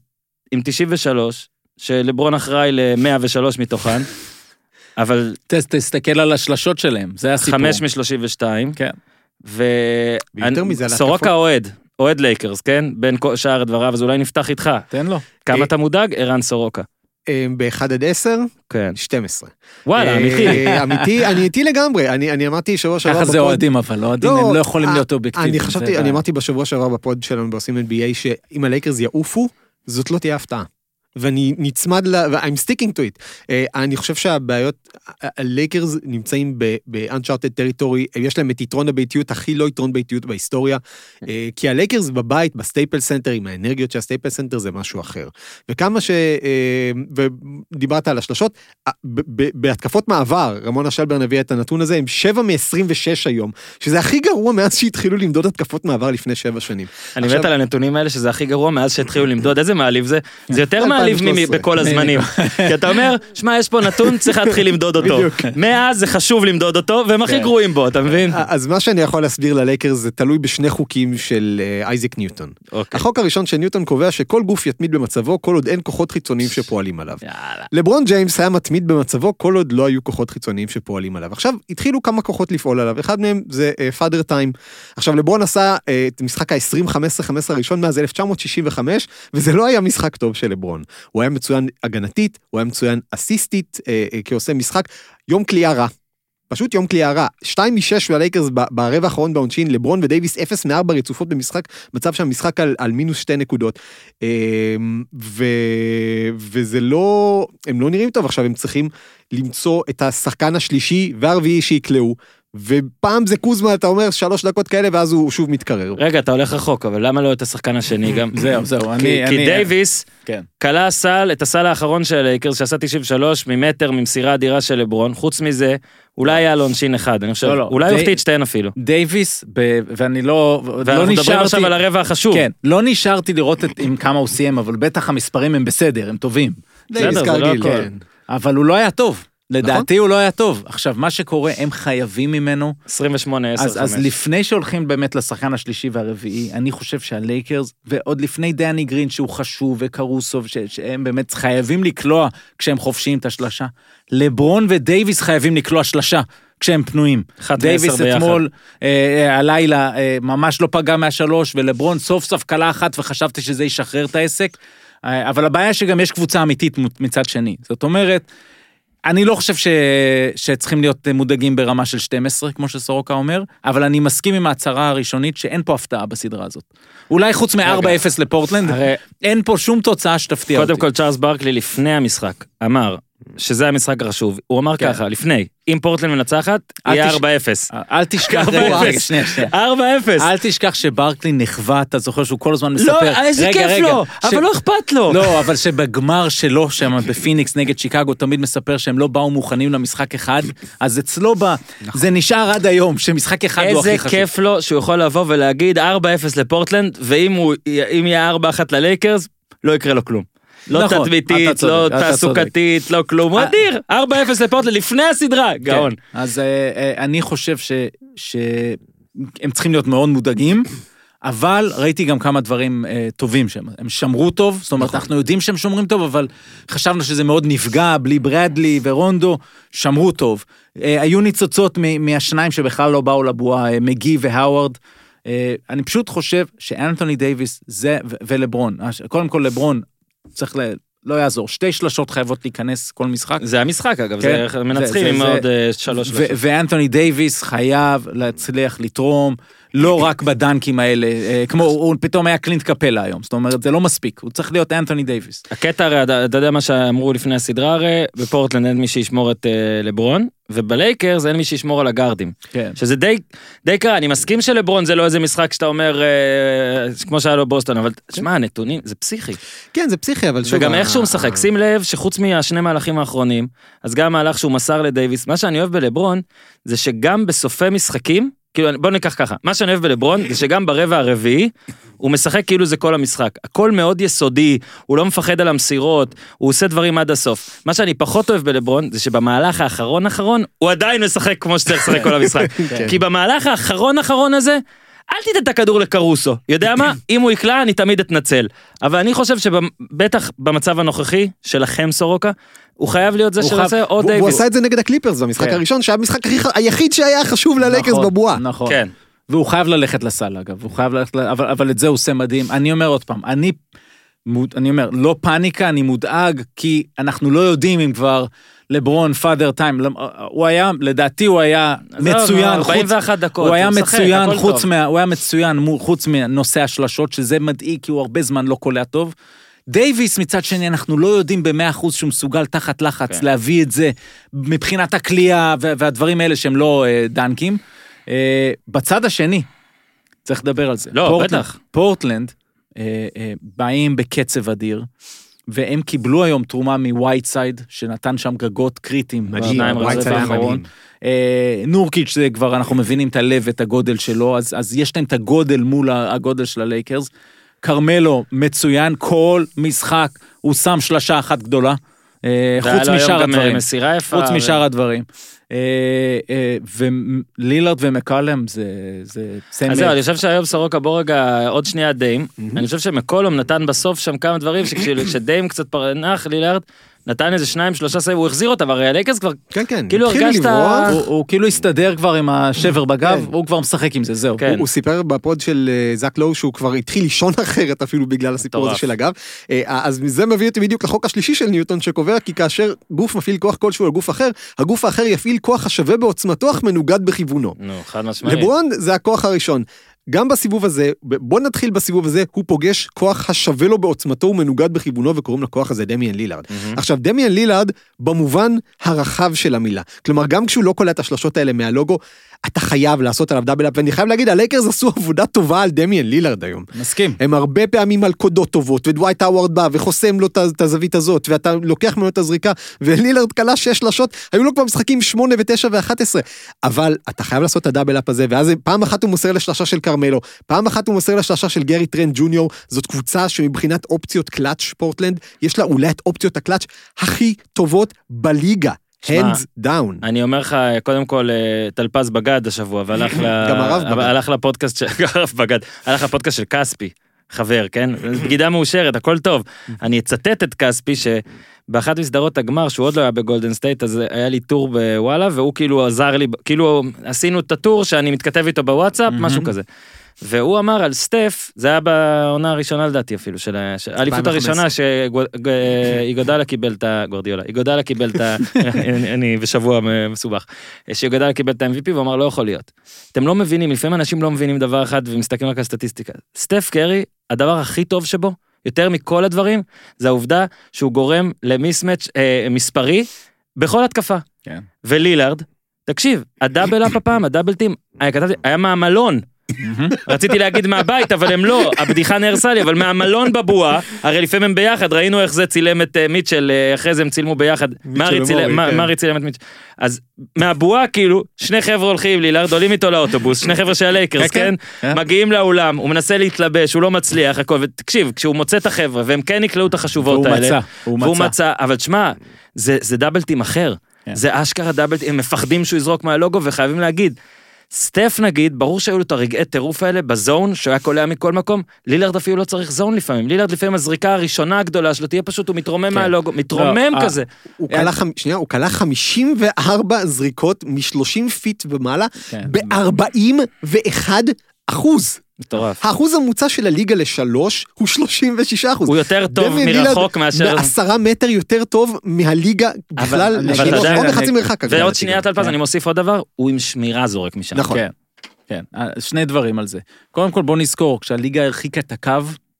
S1: עם 93, שלברון אחראי ל-103 מתוכן, אבל
S4: ת- תסתכל על השלשות שלהם, זה הסיפור.
S1: 5 מ-32,
S4: כן.
S2: ויותר מזה, על
S1: סורוקה. אוהד, אוהד לייקרס, כן? בין שאר דבריו, אז אולי נפתח איתך.
S4: תן לו.
S1: כמה
S2: אה,
S1: אתה מודאג? ערן סורוקה.
S2: ב-1 עד 10,
S1: כן.
S2: 12.
S1: וואלה,
S2: אה,
S1: אמיתי.
S2: אמיתי, אני איתי לגמרי. אני אני אמרתי שבוע שעבר
S4: ככה זה
S2: בפוד-
S4: אוהדים אבל, אוהדים
S2: לא,
S4: הם לא יכולים
S2: אה,
S4: להיות אובייקטיביים.
S2: אני חשבתי. אני אמרתי בשבוע שעבר בפוד שלנו בעושים NBA, שאם הלייקרס יעופו, זאת לא תהיה הפתעה. ואני נצמד ל... ו-I'm sticking to it. אה, אני חושב שהבעיות, הלייקרס נמצאים ב-uncharted territory, יש להם את יתרון הביתיות, הכי לא יתרון ביתיות בהיסטוריה, אה, כי הלייקרס בבית, בסטייפל סנטר, עם האנרגיות של הסטייפל סנטר זה משהו אחר. וכמה ש... אה, ודיברת על השלשות, אה, בהתקפות מעבר, רמונה שלבורן הביאה את הנתון הזה, הם 7 מ-26 היום, שזה הכי גרוע מאז שהתחילו למדוד התקפות מעבר לפני 7 שנים.
S1: אני
S2: עכשיו-
S1: מת על הנתונים האלה שזה הכי גרוע מאז שהתחילו למדוד, איזה מעליב זה? זה יותר [LAUGHS] מעליב
S2: 2013.
S1: מבכל הזמנים. כי אתה אומר, שמע, יש פה נתון, צריך להתחיל למדוד אותו. מאז זה חשוב למדוד אותו, והם הכי
S4: כן.
S1: גרועים בו, אתה מבין?
S2: אז מה שאני יכול להסביר ללייקרס זה תלוי בשני חוקים של אה, אייזק ניוטון.
S1: אוקיי.
S2: החוק הראשון של ניוטון קובע שכל גוף יתמיד במצבו כל עוד אין כוחות חיצוניים שפועלים עליו. לברון ג'יימס היה מתמיד במצבו כל עוד לא היו כוחות חיצוניים שפועלים עליו. עכשיו התחילו כמה כוחות לפעול עליו, אחד מהם זה פאדר טיים. עכשיו לברון עשה אה, את משחק ה-20-15-15 הראשון מאז 1965, וזה לא היה משחק טוב של לברון. הוא היה מצוין הגנתית, הוא היה מצוין אסיסטית אה, אה, כעושה משחק, יום כליאה רע. פשוט יום כליאה רע. 2 מ-6 ללייקרס ברבע האחרון בעונשין, לברון ודייוויס 0 מ-4 רצופות במשחק, מצב שם משחק על, על מינוס שתי נקודות. אמ, ו... וזה לא, הם לא נראים טוב עכשיו, הם צריכים למצוא את השחקן השלישי והרביעי שיקלעו. ופעם זה קוזמה, אתה אומר שלוש דקות כאלה, ואז הוא שוב מתקרר.
S1: רגע, אתה הולך רחוק, אבל למה לא את השחקן השני [LAUGHS] גם?
S4: זהו, זהו, אני...
S1: כי- דייוויס
S4: כן.
S1: קלע סל, את הסל האחרון של הלייקרס, שעשה 93 ממטר ממסירה אדירה של לברון, חוץ מזה, אולי היה לו עונשין אחד, אני חושב,
S4: לא, לא,
S1: אולי הוא הפתיע את שתיהן אפילו.
S4: דייוויס, ב- ואני לא... לא
S1: ואנחנו מדברים. עכשיו על הרבע החשוב.
S4: כן, לא נשארתי לראות עם כמה הוא סיים, אבל בטח המספרים הם בסדר, הם טובים.
S2: דייוויס כרגיל. כן.
S4: אבל הוא לא היה טוב. לדעתי
S2: נכון.
S4: הוא לא היה טוב. עכשיו, מה שקורה, הם חייבים ממנו.
S1: 28, 10,
S4: אז,
S1: 5.
S4: אז לפני שהולכים באמת לשחקן השלישי והרביעי, אני חושב שהלייקרס, ועוד לפני דני גרין שהוא חשוב וקרוסו, ש, שהם באמת חייבים לקלוע כשהם חופשיים את השלשה, לברון ודייוויס חייבים לקלוע שלשה. כשהם פנויים. דייוויס. אתמול, אה, אה, הלילה, אה, ממש לא פגע מהשלוש, ולברון סוף סוף כלה אחת וחשבתי שזה ישחרר את העסק. אה, אבל הבעיה שגם יש קבוצה אמיתית מצד שני. זאת אומרת, אני לא חושב ש... שצריכים להיות מודאגים ברמה של 12, כמו שסורוקה אומר, אבל אני מסכים עם ההצהרה הראשונית שאין פה הפתעה בסדרה הזאת. אולי חוץ מ-4-0 לפורטלנד,
S1: הרי
S4: אין פה שום תוצאה שתפתיע אותי.
S1: קודם כל צ'ארלס ברקלי לפני המשחק אמר שזה המשחק החשוב, הוא אמר
S4: כן.
S1: ככה, לפני, אם פורטלנד מנצחת, יהיה
S4: תש-
S1: 4-0.
S4: אל תשכח,
S1: 4-0.
S4: רגע, רגע, שנייה, שנייה.
S1: 4-0.
S4: אל תשכח שברקלי נכווה, אתה זוכר שהוא כל הזמן מספר.
S1: לא, איזה
S4: רגע,
S1: כיף
S4: רגע,
S1: לו,
S4: ש-
S1: אבל לא אכפת לו.
S4: לא, אבל שבגמר שלו שם בפיניקס נגד שיקגו תמיד מספר שהם לא באו מוכנים למשחק אחד, אז אצלו ב... זה נשאר עד היום, שמשחק אחד הוא
S1: איזה
S4: הכי חשוב.
S1: כיף לו שהוא יכול לבוא ולהגיד 4-0 לפורטלנד, ואם הוא- יהיה 4-1 ללייקרס, לא יקרה לו כלום. לא
S4: נכון,
S1: תדמיתית, לא תעסוקתית, לא כלום, הוא
S4: אה,
S1: אדיר, 4-0 לפורטלנד לפני הסדרה, גאון.
S4: כן. אז אה, אה, אני חושב ש- שהם צריכים להיות מאוד מודאגים. אבל ראיתי גם כמה דברים אה, טובים שהם, הם שמרו טוב, זאת אומרת, אנחנו יודעים שהם שומרים טוב, אבל חשבנו שזה מאוד נפגע, בלי ברדלי ורונדו, שמרו טוב. אה, היו ניצוצות מ- מהשניים שבכלל לא באו לבועה, אה, מגי והאווארד. אה, אני פשוט חושב שאנתוני דייוויס זה, ו- ולברון, ש- קודם כל לברון, צריך ל... לא יעזור, שתי שלשות חייבות להיכנס כל משחק.
S1: זה המשחק אגב,
S4: כן.
S1: זה מנצחים
S4: זה-
S1: עם
S4: זה-
S1: עוד אה, שלוש שלוש.
S4: ואנתוני דייוויס חייב להצליח לתרום, לא רק בדנקים האלה, אה, כמו, הוא פתאום היה קלינט קפלה היום, זאת אומרת, זה לא מספיק, הוא צריך להיות אנתוני דייוויס.
S1: הקטע הרי, אתה יודע מה שאמרו לפני הסדרה הרי, בפורטלנד אין מי שישמור את אה, לברון, ובלייקרס אין מי שישמור על הגארדים.
S4: כן.
S1: שזה די, די קרה, אני מסכים שלברון זה לא איזה משחק שאתה אומר, אה, כמו שהיה לו בוסטון, אבל שמע, הנתונים, זה פסיכי.
S2: כן, זה פסיכי, אבל שוב...
S1: וגם איך שהוא משחק, שים לב שחוץ מהשני מהלכים האחרונים, אז גם המהלך שהוא מסר לדייוויס, מה שאני אוהב בלברון, זה שגם בסופי משחקים, כאילו בוא ניקח ככה, מה שאני אוהב בלברון זה שגם ברבע הרביעי, הוא משחק כאילו זה כל המשחק. הכל מאוד יסודי, הוא לא מפחד על המסירות, הוא עושה דברים עד הסוף. מה שאני פחות אוהב בלברון זה שבמהלך האחרון אחרון, הוא עדיין משחק כמו שצריך לשחק כל המשחק. [LAUGHS] כי במהלך האחרון אחרון הזה, אל תיתן את הכדור לקרוסו, יודע מה? [CLEARS THROAT] אם הוא יקלע אני תמיד אתנצל. אבל אני חושב שבטח במצב הנוכחי שלכם סורוקה, הוא חייב להיות זה
S4: הוא
S1: שעושה או
S2: והוא- והוא
S1: דייוויס.
S2: עשה את זה נגד הקליפרס במשחק
S1: כן.
S2: הראשון, שהיה המשחק היחיד שהיה חשוב ללייקרס
S4: נכון,
S2: בבועה.
S4: נכון.
S1: כן.
S4: והוא חייב ללכת לסל אגב, הוא חייב ללכת, אבל, אבל את זה הוא עושה מדהים. אני אומר עוד פעם, אני, אני אומר, לא פאניקה, אני מודאג, כי אנחנו לא יודעים אם כבר לברון Father Time, הוא היה, לדעתי הוא היה מצוין, חוץ,
S1: 41 דקות,
S4: הוא היה מצוין, חוץ. מה, הוא היה מצוין חוץ מנושא השלשות, שזה מדאיג, כי הוא הרבה זמן לא קולע טוב. דייוויס מצד שני, אנחנו לא יודעים במאה אחוז שהוא מסוגל תחת לחץ
S1: כן.
S4: להביא את זה מבחינת הכלייה וה- והדברים האלה שהם לא אה, דנקים. אה, בצד השני, צריך לדבר על זה.
S1: לא,
S4: פורטלנד-
S1: בטח.
S4: פורטלנד אה, אה, באים בקצב אדיר, והם קיבלו היום תרומה מווייטסייד, שנתן שם גגות קריטיים.
S2: מדהים, ווייטסייד היה. מדהים.
S4: אה, נורקיץ' זה כבר אנחנו מבינים את הלב ואת הגודל שלו אז אז יש להם את הגודל מול הגודל של הלייקרס. כרמלו מצוין כל משחק הוא שם שלשה אחת גדולה. אה, חוץ משאר הדברים.
S1: מסירה יפה.
S4: חוץ
S1: ו-
S4: משאר הדברים. אה, אה, ולילארד ומקלם זה זה סמל.
S1: אז זהו, אני חושב שהיום סורוקה בוא רגע עוד שנייה דיים. אני חושב שמקולום נתן בסוף שם כמה דברים שכשדיים [COUGHS] קצת פרנח לילארד, נתן איזה שניים שלושה סבב, הוא החזיר אותה, והרי הלייקרס כבר,
S2: כן, כן.
S1: כאילו
S2: התחיל
S1: הרגשת-
S2: לברוח.
S4: הוא, הוא כאילו הסתדר כבר עם השבר בגב,
S2: כן.
S4: הוא כבר משחק עם זה, זהו.
S1: כן.
S2: הוא- הוא סיפר ב pod של אה, זק לואו שהוא כבר התחיל לישון [LAUGHS] אחרת אפילו בגלל הסיפור הזה. של הגב. אה, אז זה מביא אותי בדיוק לחוק השלישי של ניוטון שקובע כי כאשר גוף מפעיל כוח כלשהו על גוף אחר, הגוף האחר יפעיל כוח השווה בעוצמתו אך מנוגד בכיוונו.
S1: נו, חד משמעית.
S2: לברון זה הכוח הראשון. גם בסיבוב הזה, בוא נתחיל בסיבוב הזה, הוא פוגש כוח השווה לו בעוצמתו ומנוגד בכיוונו וקוראים לכוח הזה דמיאן לילארד. עכשיו דמיאן לילארד במובן הרחב של המילה. כלומר גם כשהוא לא קולע את השלשות האלה מהלוגו, אתה חייב לעשות עליו double up, ואני חייב להגיד הלייקרס עשו עבודה טובה על דמיאן לילארד היום.
S4: מסכים.
S2: הם הרבה פעמים מלכודות טובות, ודווייט האווארד בא וחוסם לו את הזווית הזאת, ואתה לוקח ממנו את הזריקה, ולילארד קלע שש שלשות, היו לו כבר משחקים שמונה ותשע ואחת עשרה. אבל אתה חייב לעשות את ה double up הזה, ואז פעם אחת הוא מוסר לשלושה של כרמלו, פעם אחת הוא מוסר לשלושה של גרי טרנט ג'וניור, זאת קבוצה שמבחינת אופציות קלאץ' פורטלנד, יש לה אולי את אופציות הקלאץ' הכי טובות בליגה. Hands down.
S1: אני אומר לך, קודם כל, אה, טלפז בגד השבוע, והלך [LAUGHS] ל...
S2: גם הרב בגד.
S1: הלך לפודקאסט של... [LAUGHS] גם הרב בגד. הלך לפודקאסט של כספי, חבר, כן? בגידה מאושרת, הכל טוב. אני אצטט את כספי, שבאחת מסדרות הגמר, שהוא עוד לא היה בגולדן סטייט, אז היה לי טור בוואלה, והוא כאילו עזר לי, כאילו עשינו את הטור שאני מתכתב איתו בוואטסאפ, משהו כזה. והוא אמר על סטף, זה היה בעונה הראשונה לדעתי אפילו, של האליפות
S2: 2015.
S1: הראשונה שאיגודלה קיבל את ה... גורדיולה, איגודלה קיבל את ה... [LAUGHS] אני- בשבוע מסובך. שאיגודלה קיבל את ה-MVP והוא אמר לא יכול להיות. אתם לא מבינים, לפעמים אנשים לא מבינים דבר אחד ומסתכלים רק על סטטיסטיקה. סטף קרי, הדבר הכי טוב שבו, יותר מכל הדברים, זה העובדה שהוא גורם למיסמץ' אה, מספרי בכל התקפה.
S4: כן.
S1: ולילארד, תקשיב, הדאבל אפ הפעם, הדאבל טים, היה כתבתי, היה מהמלון. רציתי להגיד מהבית, אבל הם לא, הבדיחה נהרסה לי, אבל מהמלון בבועה, הרי לפעמים הם ביחד, ראינו איך זה צילם את אה, מיטשל, אה, אחרי זה הם צילמו ביחד, מארי צילם-
S2: ומורי,
S1: מה-
S2: כן.
S1: צילם את מיטשל. אז מהבועה, כאילו, שני חבר'ה הולכים, לילארד עולים איתו לאוטובוס, שני חבר'ה של הלייקרס,
S4: כן,
S1: כן?
S4: כן.
S1: מגיעים לאולם, הוא מנסה להתלבש, הוא לא מצליח, הכל, ותקשיב, כשהוא מוצא את החבר'ה, והם כן יקלעו את החשובות האלה, והוא
S4: מצא.
S1: אבל תשמע, זה זה double team אחר. זה אשכרה double team, הם מפחדים שהוא יזרוק מהלוגו וחייבים להגיד. סטף נגיד, ברור שהיו לו את הרגעי טירוף האלה ב zone, שהוא היה קולע מכל מקום, לילארד אפילו לא צריך zone לפעמים, לילארד לפעמים הזריקה הראשונה הגדולה שלו תהיה פשוט, הוא מתרומם מהלוגו, מתרומם
S4: לא,
S1: כזה.
S2: הוא קלע, חמ- שנייה, הוא קלע 54 זריקות מ-30 feet ומעלה,
S4: כן.
S2: ב-41 אחוז.
S1: מטורף.
S2: האחוז הממוצע של הליגה לשלוש הוא 36 אחוז.
S1: הוא יותר טוב מרחוק מאשר...
S2: בעשרה מטר יותר טוב מהליגה בכלל
S4: אבל
S2: לשלוש,
S1: אתה יודע,
S2: או
S1: אני-
S2: מחצי מרחק.
S1: ועוד שנייה. טלפז,
S4: כן.
S1: אני מוסיף עוד דבר, הוא עם שמירה זורק משם.
S2: נכון.
S4: כן. כן, אה, שני דברים על זה. קודם כל בוא נזכור, כשהליגה הרחיקה את הקו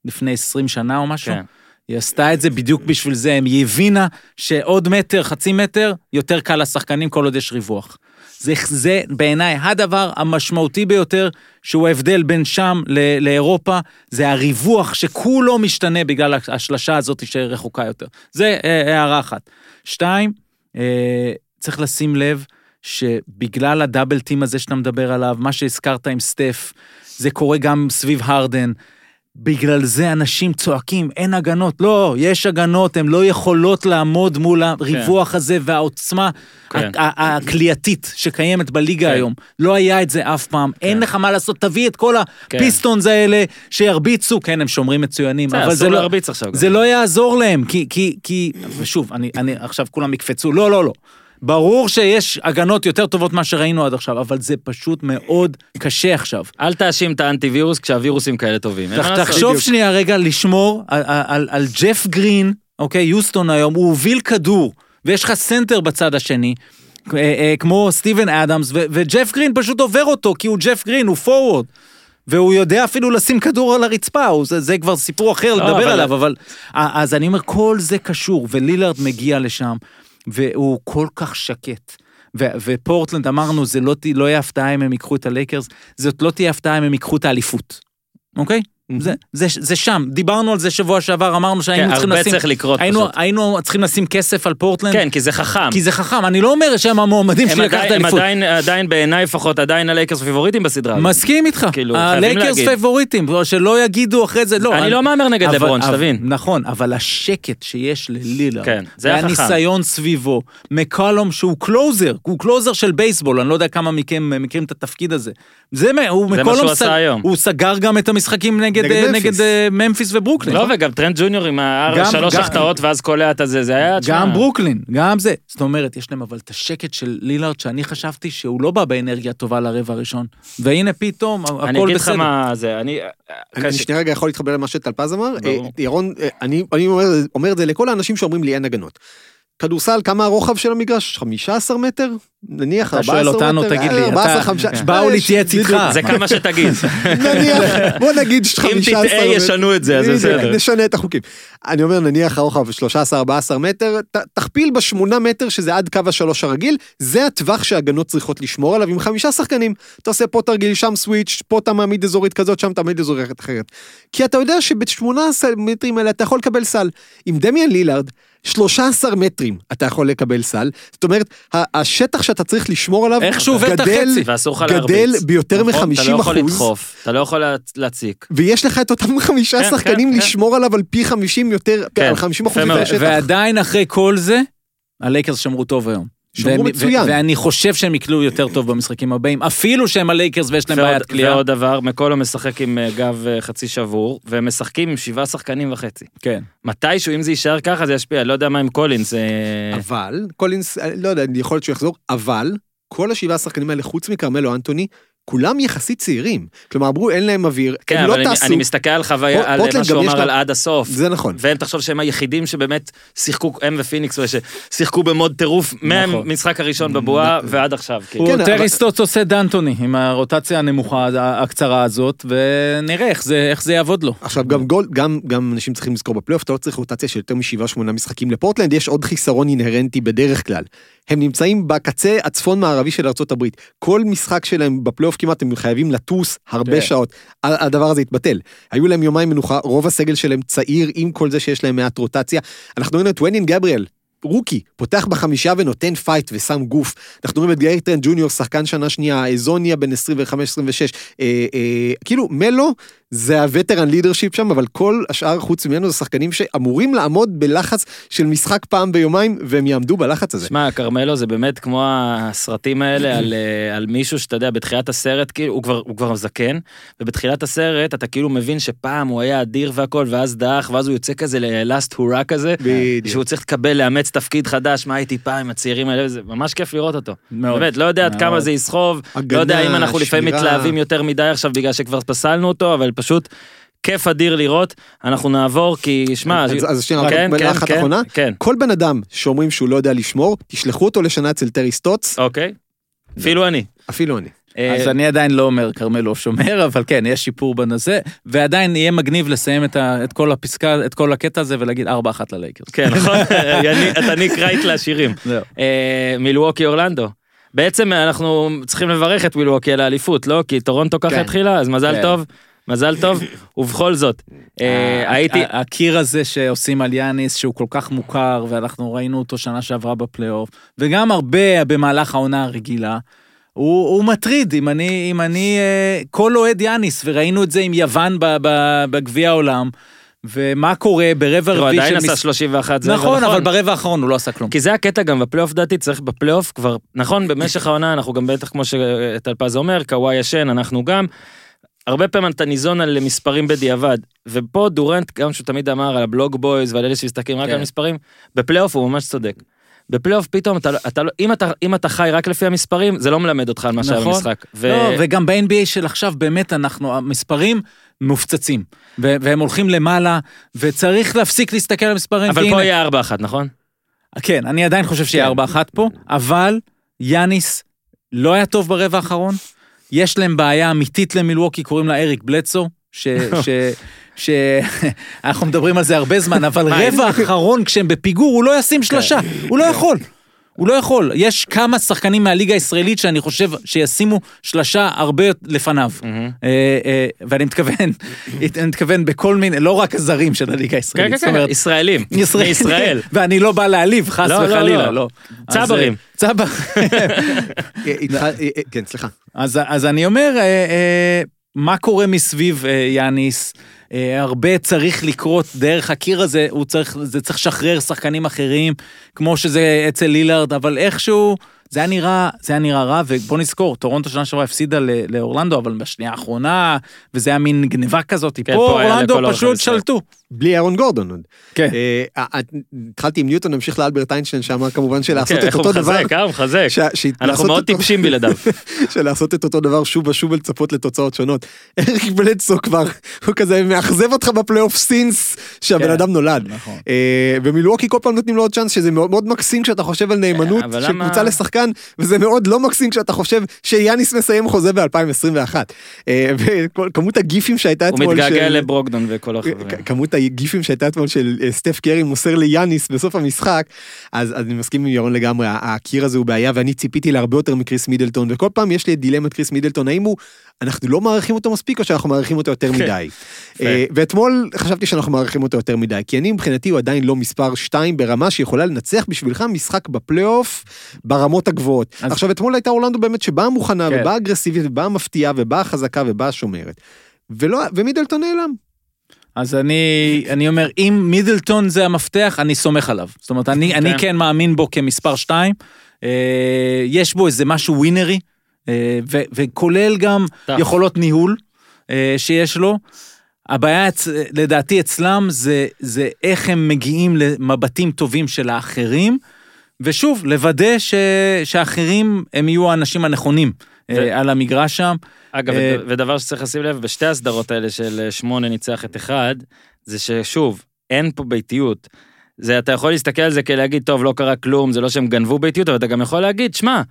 S4: לפני 20 שנה או משהו,
S1: כן.
S4: היא עשתה את זה בדיוק בשביל זה, היא הבינה שעוד מטר, חצי מטר, יותר קל לשחקנים כל עוד יש ריווח. זה, זה בעיניי הדבר המשמעותי ביותר, שהוא ההבדל בין שם ל- לאירופה, זה הריווח שכולו משתנה בגלל השלשה הזאת שרחוקה יותר. זה אה, הערה אחת. שתיים, אה, צריך לשים לב שבגלל הדאבל טים הזה שאתה מדבר עליו, מה שהזכרת עם סטף, זה קורה גם סביב הרדן. בגלל זה אנשים צועקים, אין הגנות. לא, יש הגנות, הן לא יכולות לעמוד מול הריווח הזה והעוצמה
S1: כן.
S4: ה- ה- הכליאתית שקיימת בליגה
S1: כן.
S4: היום. לא היה את זה אף פעם. אין לך מה לעשות, תביא את כל
S1: כן.
S4: הפיסטונס האלה שירביצו. כן, הם שומרים מצוינים, אבל זה לא...
S1: גם.
S4: זה לא יעזור להם, כי, כי, כי, ושוב, אני, אני, עכשיו כולם יקפצו, לא, לא, לא. ברור שיש הגנות יותר טובות ממה שראינו עד עכשיו, אבל זה פשוט מאוד קשה עכשיו.
S1: אל תאשים את האנטי-וירוס כשהווירוסים כאלה טובים.
S4: תחשוב. שנייה רגע לשמור על, על, על ג'ף גרין, אוקיי, יוסטון היום, הוא הוביל כדור, ויש לך סנטר בצד השני, אה, אה, כמו סטיבן אדמס, ו- וג'ף גרין פשוט עובר אותו, כי הוא ג'ף גרין, הוא פורוורד. והוא יודע אפילו לשים כדור על הרצפה, הוא, זה, זה כבר סיפור אחר
S1: לא,
S4: לדבר
S1: אבל-
S4: עליו, אבל... אז אני אומר, כל זה קשור, ולילארד מגיע לשם, והוא כל כך שקט. ו- ופורטלנד, אמרנו, זה לא, לא יהיה הפתעה אם הם ייקחו את הלייקרס, זאת לא תהיה הפתעה אם הם ייקחו את האליפות, אוקיי? זה, זה, זה שם, דיברנו על זה שבוע שעבר, אמרנו שהיינו
S1: כן,
S4: צריכים
S1: הרבה
S4: לשים...
S1: צריך לקרות
S4: היינו,
S1: פשוט.
S4: היינו צריכים לשים כסף על פורטלנד,
S1: כן, כי זה חכם.
S4: כי זה חכם, אני לא אומר שהם המועמדים שלי לקחת את
S1: עדיין, הם
S4: האליפות.
S1: עדיין, עדיין בעיניי לפחות, עדיין הלייקרס פיבוריטים בסדרה הזאת.
S4: מסכים איתך,
S1: כאילו, חייבים
S4: הלייקרס
S1: להגיד.
S4: פייבוריטים, שלא יגידו אחרי זה, לא.
S1: אני לא מהמר נגד
S4: אבל-
S1: לברון, שתבין.
S4: נכון, אבל השקט שיש ללילארד,
S1: כן, זה היה חכם.
S4: והניסיון סביבו, מקולום שהוא closer, הוא closer של בייסבול, אני לא יודע כמה מכם מכירים את התפקיד הזה. זה, הוא
S1: זה מה שהוא עשה היום.
S4: הוא סגר גם את המשחקים נגד,
S2: נגד
S4: אה,
S2: ממפיס.
S4: נגד אה, ממפיס וברוקלין.
S1: לא, וגם טרנט ג'וניור עם השלוש החטאות ואז קולע את הזה, זה היה...
S4: גם ברוקלין, גם זה. זאת אומרת, יש להם אבל את השקט של לילארד, שאני חשבתי שהוא לא בא באנרגיה טובה לרבע הראשון. והנה פתאום, הכל בסדר.
S1: אני אגיד לך מה זה, אני...
S2: אני שנייה רגע יכול להתחבר למה שטלפז אמר. אה, ירון, אה, אני אני אומר אומר את זה לכל האנשים שאומרים לי אין הגנות. כדורסל, כמה הרוחב של המגרש? 15 מטר? נניח
S4: אתה
S2: 14
S4: שואל
S2: מטר?
S4: אותנו, תגיד לי,
S2: 14,
S4: אתה-
S2: 15, [LAUGHS]
S4: באו
S2: אה,
S4: להתייעץ. איתך.
S1: זה כמה שתגיד. [LAUGHS]
S2: נניח, בוא נגיד 15
S1: תטעה, ישנו את זה, אז בסדר.
S2: נשנה את החוקים. אני אומר, נניח הרוחב 13-14 מטר, תכפיל בשמונה מטר שזה עד קו השלוש הרגיל, זה הטווח שהגנות צריכות לשמור עליו עם חמישה שחקנים. אתה עושה פה תרגיל, שם סוויץ', פה אתה מעמיד אזורית כזאת, שם אתה מעמיד אזורית אחרת. כי אתה יודע שבשמונה מטרים האלה אתה יכול לקבל סל. עם דמיאן לילארד, 13 מטרים אתה יכול לקבל סל, זאת אומרת, ה- השטח שאתה צריך לשמור עליו,
S4: איך שהוא עובר את
S2: גדל-
S4: החצי.
S1: ואסור לך
S2: גדל
S1: להרביץ.
S2: ביותר
S1: נכון?
S2: מ-50
S1: אתה לא יכול
S2: אחוז.
S1: לדחוף, אתה לא יכול לה- להציק.
S2: ויש לך את אותם חמישה
S1: כן,
S2: שחקנים
S1: כן,
S2: לשמור עליו על פי 50 יותר,
S1: כן,
S2: על 50 אחוז. יותר שטח.
S4: ועדיין אחרי כל זה, הלייקרס שמרו טוב היום.
S2: שמרו מצוין.
S4: ואני חושב שהם יקלעו יותר טוב במשחקים הבאים, אפילו שהם הלייקרס ויש להם בעיית קליעה.
S1: ועוד דבר, מקולום משחק עם אה, גב אה, חצי שבור, והם משחקים עם שבעה שחקנים וחצי.
S4: כן.
S1: מתישהו, אם זה יישאר ככה, זה ישפיע, לא יודע מה עם קולינס. אה,
S2: אבל, קולינס, לא יודע, יכול להיות שהוא יחזור, אבל, כל השבעה השחקנים האלה, חוץ מכרמלו אנטוני, כולם יחסית צעירים. כלומר, אמרו, אין להם אוויר,
S1: כן,
S2: הם לא
S1: אני-
S2: טסו.
S1: אני מסתכל על חוויה,
S2: פו-
S1: על מה שהוא אמר
S2: לה-
S1: על עד הסוף.
S2: זה נכון.
S1: והם תחשוב שהם היחידים שבאמת שיחקו, הם ופיניקס, ששיחקו במוד טירוף מהמשחק הראשון בבועה ועד עכשיו. כאילו.
S4: הוא
S2: כן,
S4: טרי
S2: אבל-
S4: סטוטס עושה דנטוני עם הרוטציה הנמוכה, הקצרה הזאת, ונראה איך זה- איך זה יעבוד לו.
S2: עכשיו גם גול, גם, גם אנשים צריכים לזכור בפלייאוף, אתה לא צריך רוטציה של יותר משבעה שמונה משחקים לפורטלנד, יש עוד חיסרון אינהרנטי בדרך כלל. הם נמצאים בקצה הצפון מערבי של ארה"ב. כל משחק שלהם בפלייאוף כמעט הם חייבים לטוס הרבה
S4: כן.
S2: שעות. הדבר הזה התבטל. היו להם יומיים מנוחה, רוב הסגל שלהם צעיר עם כל זה שיש להם מעט רוטציה. אנחנו רואים את וונין גבריאל. רוקי, פותח בחמישה ונותן פייט ושם גוף. אנחנו רואים את גארי טרנט ג'וניור, שחקן שנה שנייה, חזוניה בן 25-26. אה, אה, כאילו, מלו זה הווטרן לידרשיפ שם, אבל כל השאר חוץ ממנו זה שחקנים שאמורים לעמוד בלחץ של משחק פעם ביומיים, והם יעמדו בלחץ הזה.
S1: שמע, כרמלו זה באמת כמו הסרטים האלה על, [CLEARS THROAT] אה, על מישהו שאתה יודע, בתחילת הסרט, כאילו, הוא כבר, הוא כבר זקן, ובתחילת הסרט אתה כאילו מבין שפעם הוא היה אדיר והכל, ואז דח, ואז הוא יוצא כזה ללאסט הורה כזה,
S2: בדיוק.
S1: שהוא צריך לקבל, לאמץ תפקיד חדש, מה הייתי פעם עם הצעירים האלה, זה ממש כיף לראות אותו.
S4: מאוד.
S1: באמת, לא יודע עד. כמה זה יסחוב,
S2: הגנה,
S1: לא יודע אם אנחנו לפעמים
S2: שמירה.
S1: מתלהבים יותר מדי עכשיו בגלל שכבר פסלנו אותו, אבל פשוט כיף אדיר לראות, אנחנו נעבור, כי שמע,
S2: אז- אז שנייה, רק
S1: כן,
S2: מילה
S1: כן,
S2: אחת
S1: כן,
S2: אחרונה.
S1: כן,
S2: כל בן אדם שאומרים שהוא לא יודע לשמור, תשלחו אותו לשנה אצל טרי סטוטס,
S1: אוקיי. אפילו אני.
S2: אפילו אני.
S1: אה,
S4: אז אני עדיין לא אומר כרמלו שומר, [LAUGHS] אבל כן, יש שיפור בנושא, ועדיין יהיה מגניב לסיים את, ה, את כל הפסקה, את כל הקטע הזה ולהגיד 4-1 ללייקרס.
S1: כן, נכון? [LAUGHS] [LAUGHS] אתה רייט לשירים.
S4: זהו.
S1: אה, מילווקי אורלנדו. בעצם אנחנו צריכים לברך את מילווקי על האליפות, לא? כי טורונטו ככה
S2: כן.
S1: התחילה, אז מזל
S4: כן.
S1: טוב, מזל טוב. ובכל זאת, אה, הייתי...
S4: ה- הקיר הזה שעושים על יאניס, שהוא כל כך מוכר, ואנחנו ראינו אותו שנה שעברה בפלייאוף, וגם הרבה במהלך העונה הרגילה, הוא, הוא מטריד, אם אני, אם אני, אה, כל אוהד יאניס, וראינו את זה עם יוון בגביע העולם, ומה קורה ברבע
S1: הוא
S4: רביעי
S1: עדיין
S4: של
S1: עשה 31, זה
S4: נכון, אבל ברבע האחרון הוא לא עשה כלום.
S1: כי זה הקטע גם בפלייאוף דעתי צריך בפלייאוף כבר נכון במשך העונה אנחנו גם בטח כמו שטלפז אומר קוואי ישן אנחנו גם. הרבה פעמים אתה ניזון על מספרים בדיעבד ופה דורנט גם שהוא תמיד אמר על ה-blog boys ועל אלה שמסתכלים רק
S4: כן.
S1: על מספרים בפלייאוף הוא ממש צודק. בפלייאוף פתאום אתה, לא- אתה לא, אם אתה אם אתה חי רק לפי המספרים זה לא מלמד אותך על מה שהיה
S4: נכון.
S1: במשחק. ו...
S4: לא, וגם ב-NBA של עכשיו באמת אנחנו, המספרים מופצצים, ו- והם הולכים למעלה, וצריך להפסיק להסתכל על המספרים.
S1: אבל
S4: כי
S1: פה יהיה 4-1 נכון?
S4: כן, אני עדיין חושב שיהיה
S1: כן.
S4: 4-1 פה, אבל יאניס לא היה טוב ברבע האחרון. יש להם בעיה אמיתית למילווקי, קוראים לה אריק בלדסו, ש... [LAUGHS] ש... ש... אנחנו מדברים על זה הרבה זמן, אבל רבע האחרון כשהם בפיגור, הוא לא ישים שלושה, הוא לא יכול. הוא לא יכול. יש כמה שחקנים מהליגה הישראלית שאני חושב שישימו שלושה הרבה לפניו. אה, אה, ואני מתכוון, אני מתכוון בכל מיני, לא רק הזרים של הליגה
S1: כן
S4: הישראלית.
S1: כן כן
S4: אומרת,
S1: ישראלים.
S4: ישראל. [LAUGHS] ואני לא בא להעליב, חס
S1: לא, לא,
S4: וחלילה,
S1: לא.
S4: לא.
S1: צברים. [LAUGHS]
S4: אה, צבר.
S2: התחל- אה, אה, כן, סליחה.
S4: אז, אני אומר, מה קורה מסביב אה, יאניס? אה, הרבה צריך לקרות דרך הקיר הזה, הוא צריך, זה צריך לשחרר שחקנים אחרים, כמו שזה אצל לילארד, אבל איכשהו, זה היה נראה, זה היה נראה רע, ובוא נזכור, טורונטו שנה שעברה הפסידה לאורלנדו, אבל בשנייה האחרונה, וזה היה מין גניבה כזאת,
S1: כן,
S4: פה אורלנדו פשוט. שלטו.
S2: בלי אהרון גורדון עוד.
S4: כן.
S2: אה, אה, התחלתי עם ניוטון, נמשיך לאלברט איינשטיין שאמר כמובן שלעשות
S1: כן,
S2: את
S1: איך הוא
S2: אותו דבר.
S1: מחזק, אה, הוא מחזק. אנחנו מאוד טיפשים בלעדיו. [LAUGHS]
S2: של לעשות את אותו דבר שוב ושוב ולצפות לתוצאות שונות. אריק בלדסו כבר, הוא כזה מאכזב אותך בפלייאוף סינס שהבן
S4: כן,
S2: אדם נולד.
S4: נכון.
S2: אה, ומילווקי כל פעם נותנים לו עוד צ'אנס שזה מאוד מקסים כשאתה חושב על נאמנות
S1: אה,
S2: של קבוצה לשחקן וזה מאוד לא מקסים כשאתה חושב שיאניס מסיים חוזה ב-2021. וכמות הגיפים שהייתה
S1: הוא
S2: אתמול
S1: מתגעגע
S2: של-
S1: לברוקדון וכל החברים.
S2: כ- כמות הגיפים שהייתה אתמול של אה, סטף קרי מוסר ליאניס בסוף המשחק אז, אז אני מסכים עם ירון לגמרי הקיר הזה הוא בעיה ואני ציפיתי להרבה יותר מקריס מידלטון וכל פעם יש לי את דילמת קריס מידלטון האם הוא אנחנו לא מעריכים אותו מספיק או שאנחנו מעריכים אותו יותר [LAUGHS] מדי. אה, ואתמול חשבתי שאנחנו מעריכים אותו יותר מדי כי אני מבחינתי הוא עדיין לא מספר 2 ברמה שיכולה לנצח בשבילך משחק בפלייאוף ברמות הגבוהות.
S4: אז-
S2: עכשיו אתמול הייתה אורלנדו באמת שבאה מוכנה
S4: כן.
S2: ובאה אגרסיבית ובאה מפתיעה ובאה חזקה ובאה שומרת. ולא, ומידלטון נעלם.
S4: אז אני, אני אומר, אם מידלטון זה המפתח, אני סומך עליו. זאת אומרת, אני, אני כן מאמין בו כמספר 2. אה, יש בו איזה משהו ווינרי, ו, וכולל גם
S1: טוב.
S4: יכולות ניהול אה, שיש לו. הבעיה לדעתי אצלם זה, זה איך הם מגיעים למבטים טובים של האחרים, ושוב, לוודא ש, שהאחרים הם יהיו האנשים הנכונים
S1: ו-
S4: אה, על המגרש שם.
S1: אגב,
S4: אה,
S1: וד- ודבר שצריך לשים לב, בשתי הסדרות האלה של אה, שמונה ניצח את אחד, זה ששוב, אין פה ביתיות. זה, אתה יכול להסתכל על זה כלהגיד, טוב, לא קרה כלום, זה לא שהם גנבו ביתיות, אבל אתה גם יכול להגיד, שמע,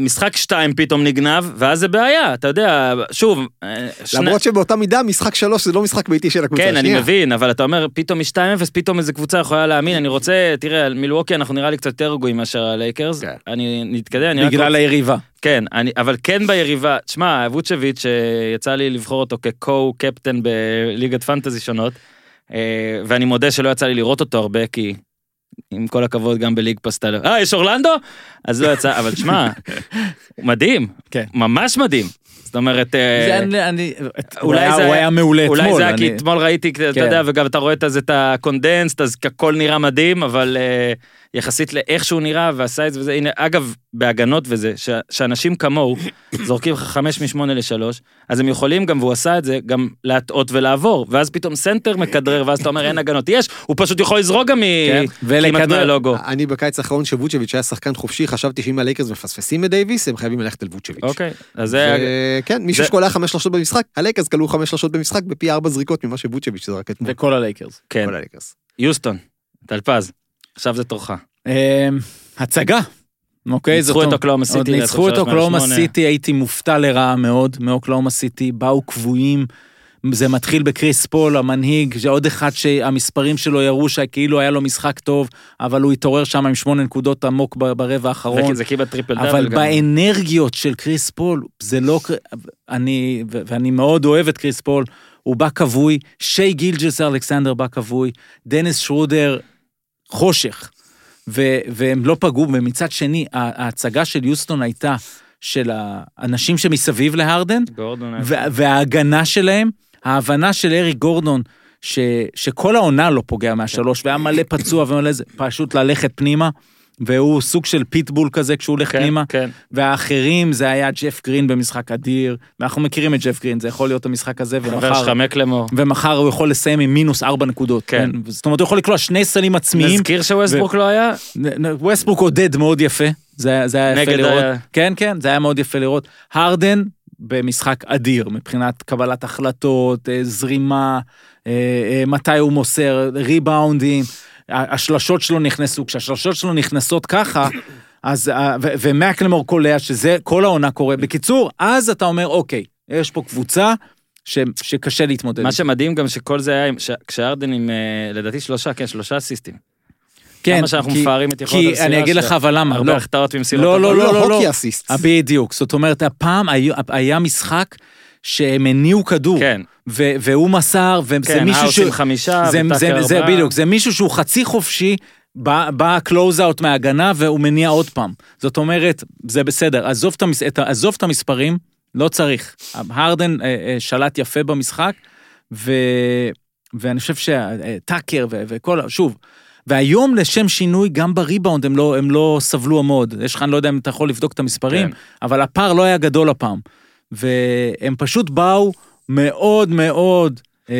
S1: משחק שתיים פתאום נגנב, ואז זה בעיה, אתה יודע, שוב, אה, שני-
S2: למרות שבאותה מידה משחק שלוש זה לא משחק ביתי של הקבוצה
S1: כן, אני
S2: השנייה.
S1: מבין, אבל אתה אומר, פתאום מ-2-0, פתאום איזה קבוצה יכולה להאמין, אני רוצה, תראה, על מילווקי אנחנו נראה לי קצת יותר רגועים מאשר הלייקרס,
S2: כן.
S1: אני נתקדם, אני רק
S4: בגלל היריבה.
S1: כן, אני, אבל כן ביריבה, תשמע, ווצ'ביץ', שיצא לי לבחור אותו כקו-קפטן בליגת פנטזי שונות, אה, ואני מודה שלא יצא לי לראות אותו הרבה, כי עם כל הכבוד, גם ב-League Pass, אה, יש אורלנדו? אז לא יצא, אבל הוא מדהים,
S4: כן.
S1: ממש מדהים. זאת אומרת, אה,
S4: זה אני, אני,
S1: אולי זה
S4: היה- הוא
S1: היה-
S4: היה מעולה אתמול.
S1: אולי זה היה כי אתמול ראיתי, אתה
S4: כן.
S1: יודע, וגם אתה רואה את ה-condensed, אז הכל נראה מדהים, אבל אה, יחסית לאיך שהוא נראה וה-size וזה, הנה, אגב, בהגנות וזה, ש- שאנשים כמוהו [COUGHS] זורקים לך חמש משמונה לשלוש, אז הם יכולים גם, והוא עשה את זה, גם להטעות ולעבור, ואז פתאום סנטר מכדרר, ואז אתה אומר אין הגנות, יש, הוא פשוט יכול לזרוק גם
S4: כן,
S1: כמעט מהלוגו.
S2: אני בקיץ האחרון שווצ'ביץ' היה שחקן חופשי חשבתי שאם הלייקרס מפספסים את דייוויס הם חייבים ללכת על ווצ'ביץ'.
S1: אוקיי, אז זה...
S2: כן מישהו
S1: זה-
S2: שקולע חמש שלושות במשחק הלייקרס קלעו חמש שלושות במשחק בפי ארבע זריקות ממה שווצ'ביץ' זרק אתמול.
S4: וכל הלייקרס.
S1: כן,
S2: כל הלייקרס.
S1: יוסטון, טלפז, עכשיו זה תורך.
S4: אמ, הצגה. אוקיי?
S1: ניצחו
S4: זאת
S1: את אוקלאומה סיטי
S4: עוד ניצחו את אוקלאומה. סיטי, הייתי מופתע לרעה מאוד מאוקלאומה סיטי, באו כבויים. זה מתחיל בקריס פול, המנהיג, עוד אחד שהמספרים שלו יראו שכאילו היה לו משחק טוב, אבל הוא התעורר שם עם שמונה נקודות עמוק ברבע האחרון.
S1: זה כמעט טריפל דאבל.
S4: אבל
S1: גם.
S4: באנרגיות של קריס פול, זה לא... אני, ואני מאוד אוהב את קריס פול, הוא בא כבוי, שי גילג'ס אלכסנדר בא כבוי, דניס שרודר, חושך. ו- והם לא פגעו, ומצד שני, ההצגה של יוסטון הייתה של האנשים שמסביב להרדן,
S1: גורדון
S4: וההגנה שלהם, ההבנה של אריק גורדון, ש, שכל העונה לא פוגע מהשלוש, והיה מלא פצוע ומלא זה, פשוט ללכת פנימה, והוא סוג של פיטבול כזה כשהוא הולך
S1: כן,
S4: פנימה,
S1: כן.
S4: והאחרים זה היה ג'ף גרין במשחק אדיר, ואנחנו מכירים את ג'ף גרין, זה יכול להיות המשחק הזה,
S1: חבר
S4: ומחר,
S1: של מקלמור.
S4: ומחר הוא יכול לסיים עם מינוס ארבע נקודות,
S1: כן.
S4: כן. זאת אומרת, הוא יכול לקלוע שני סלים עצמיים,
S1: נזכיר שווסטברוק לא היה?
S4: ווסטברוק עודד מאוד יפה, זה, היה- זה היה יפה לראות.
S1: ה-
S4: כן, כן, זה היה מאוד יפה לראות. הרדן במשחק אדיר מבחינת קבלת החלטות, אה, זרימה, אה, אה, מתי הוא מוסר, ריבאונדים, השלשות שלו נכנסו, כשהשלשות שלו נכנסות ככה, אז, אה, ומקלמור קולע, שזה כל העונה קורה. בקיצור, אז אתה אומר, אוקיי, יש פה קבוצה ש, שקשה להתמודד.
S1: מה שמדהים גם שכל זה היה, ש- כשארדן עם, אה, לדעתי שלושה, כן, שלושה אסיסטים.
S4: כן,
S1: כמה שאנחנו
S4: כי-
S1: מפארים את יכולת
S4: כי אני אגיד לך אבל למה,
S1: הרבה
S4: לא.
S1: החטאות ומסירות.
S4: לא, לא,
S1: אבל-
S4: לא, לא, לא.
S2: hockey assist.
S4: אה, בדיוק, זאת אומרת, הפעם היה, היה משחק שהם הניעו כדור,
S1: כן,
S4: ו- והוא מסר, וזה
S1: כן,
S4: מישהו ש...
S1: עם חמישה,
S4: זה,
S1: וטאקר
S4: זה, זה
S1: ארבעה.
S4: בדיוק, זה מישהו שהוא חצי חופשי, בא, בא close-out מההגנה והוא מניע עוד פעם. זאת אומרת, זה בסדר, עזוב את, המס, ה- עזוב את המספרים, לא צריך. הרדן אה, אה, שלט יפה במשחק, ו, ואני חושב שטאקר ו- וכל, שוב, והיום לשם שינוי, גם בריבאונד הם לא, הם לא סבלו מאוד. יש לך, אני לא יודע אם אתה יכול לבדוק את המספרים,
S1: כן.
S4: אבל הפער לא היה גדול הפעם. והם פשוט באו מאוד מאוד אה,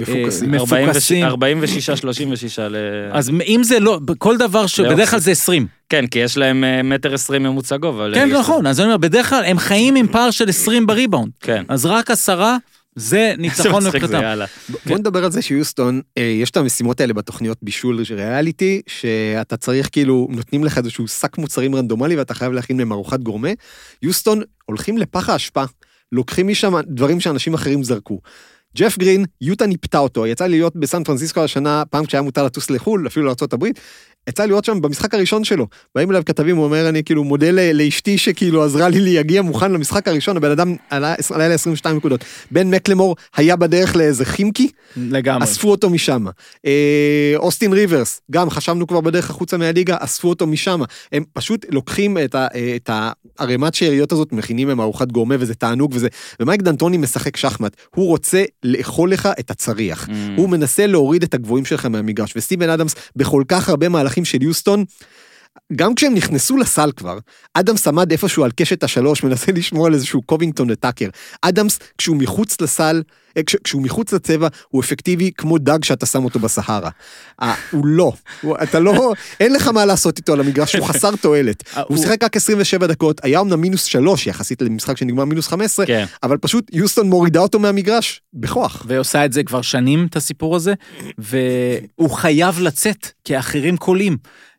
S2: מפוקסים.
S4: אה, מפוקסים.
S1: 46, 36 ל...
S4: אז אם זה לא, כל דבר ש... בדרך כלל זה 20.
S1: כן, כי יש להם אה, מטר עשרים ממוצע גובה.
S4: כן, נכון, אז אני אומר, בדרך כלל הם חיים עם פער של 20 בריבאונד.
S1: כן.
S4: אז רק עשרה, זה ניצחון מבחינתם.
S2: בוא נדבר על זה שיוסטון, אה, יש את המשימות האלה בתוכניות בישול ריאליטי, שאתה צריך כאילו, נותנים לך איזשהו שק מוצרים רנדומלי ואתה חייב להכין מהם ארוחת גורמה. יוסטון הולכים לפח האשפה, לוקחים משם דברים שאנשים אחרים זרקו. ג'ף גרין, יוטה ניפתה אותו, יצא לי להיות בסן פרנסיסקו השנה, פעם כשהיה מותר לטוס לחו"ל, אפילו לארה"ב, יצא לי להיות שם במשחק הראשון שלו. באים אליו כתבים, הוא אומר, אני כאילו מודה לאשתי שכאילו עזרה לי להגיע מוכן למשחק הראשון, הבן אדם עלה עלה ל-22 נקודות. בן מקלמור היה בדרך לאיזה חימקי,
S4: לגמרי.
S2: אספו אותו משם. אה, אוסטין ריברס, גם חשבנו כבר בדרך החוצה מהליגה, אספו אותו משם. הם פשוט לוקחים את, ה, אה, את הערימת שאריות הזאת, מכינים להם ארוחת גורמה וזה תענוג וזה. ומייק דנטוני משחק שחמט, הוא רוצה לאכול לך את הצריח.
S1: Mm.
S2: הוא מנסה להוריד את הגבוהים שלך מהמגרש, וסטיבן אדמס בכל כך הרבה מהלכים של יוסטון, גם כשהם נכנסו לסל כבר, אדמס עמד איפשהו על קשת השלוש, מנסה לשמור על איזשהו קובינגטון לטאקר. אדמס, כשהוא מחוץ לסל, אה, כש, כשהוא מחוץ לצבע, הוא אפקטיבי כמו דג שאתה שם אותו בסהרה. אה, הוא לא, הוא, אתה לא, אין לך מה לעשות איתו על המגרש, הוא חסר תועלת.
S4: אה,
S2: הוא שיחק רק 27 דקות, היה אמנם מינוס שלוש יחסית למשחק שנגמר מינוס 15,
S1: כן.
S2: אבל פשוט יוסטון מורידה אותו מהמגרש, בכוח.
S4: והיא עושה את זה כבר שנים, את הסיפור הזה, והוא חייב לצאת, כי האחרים קולים.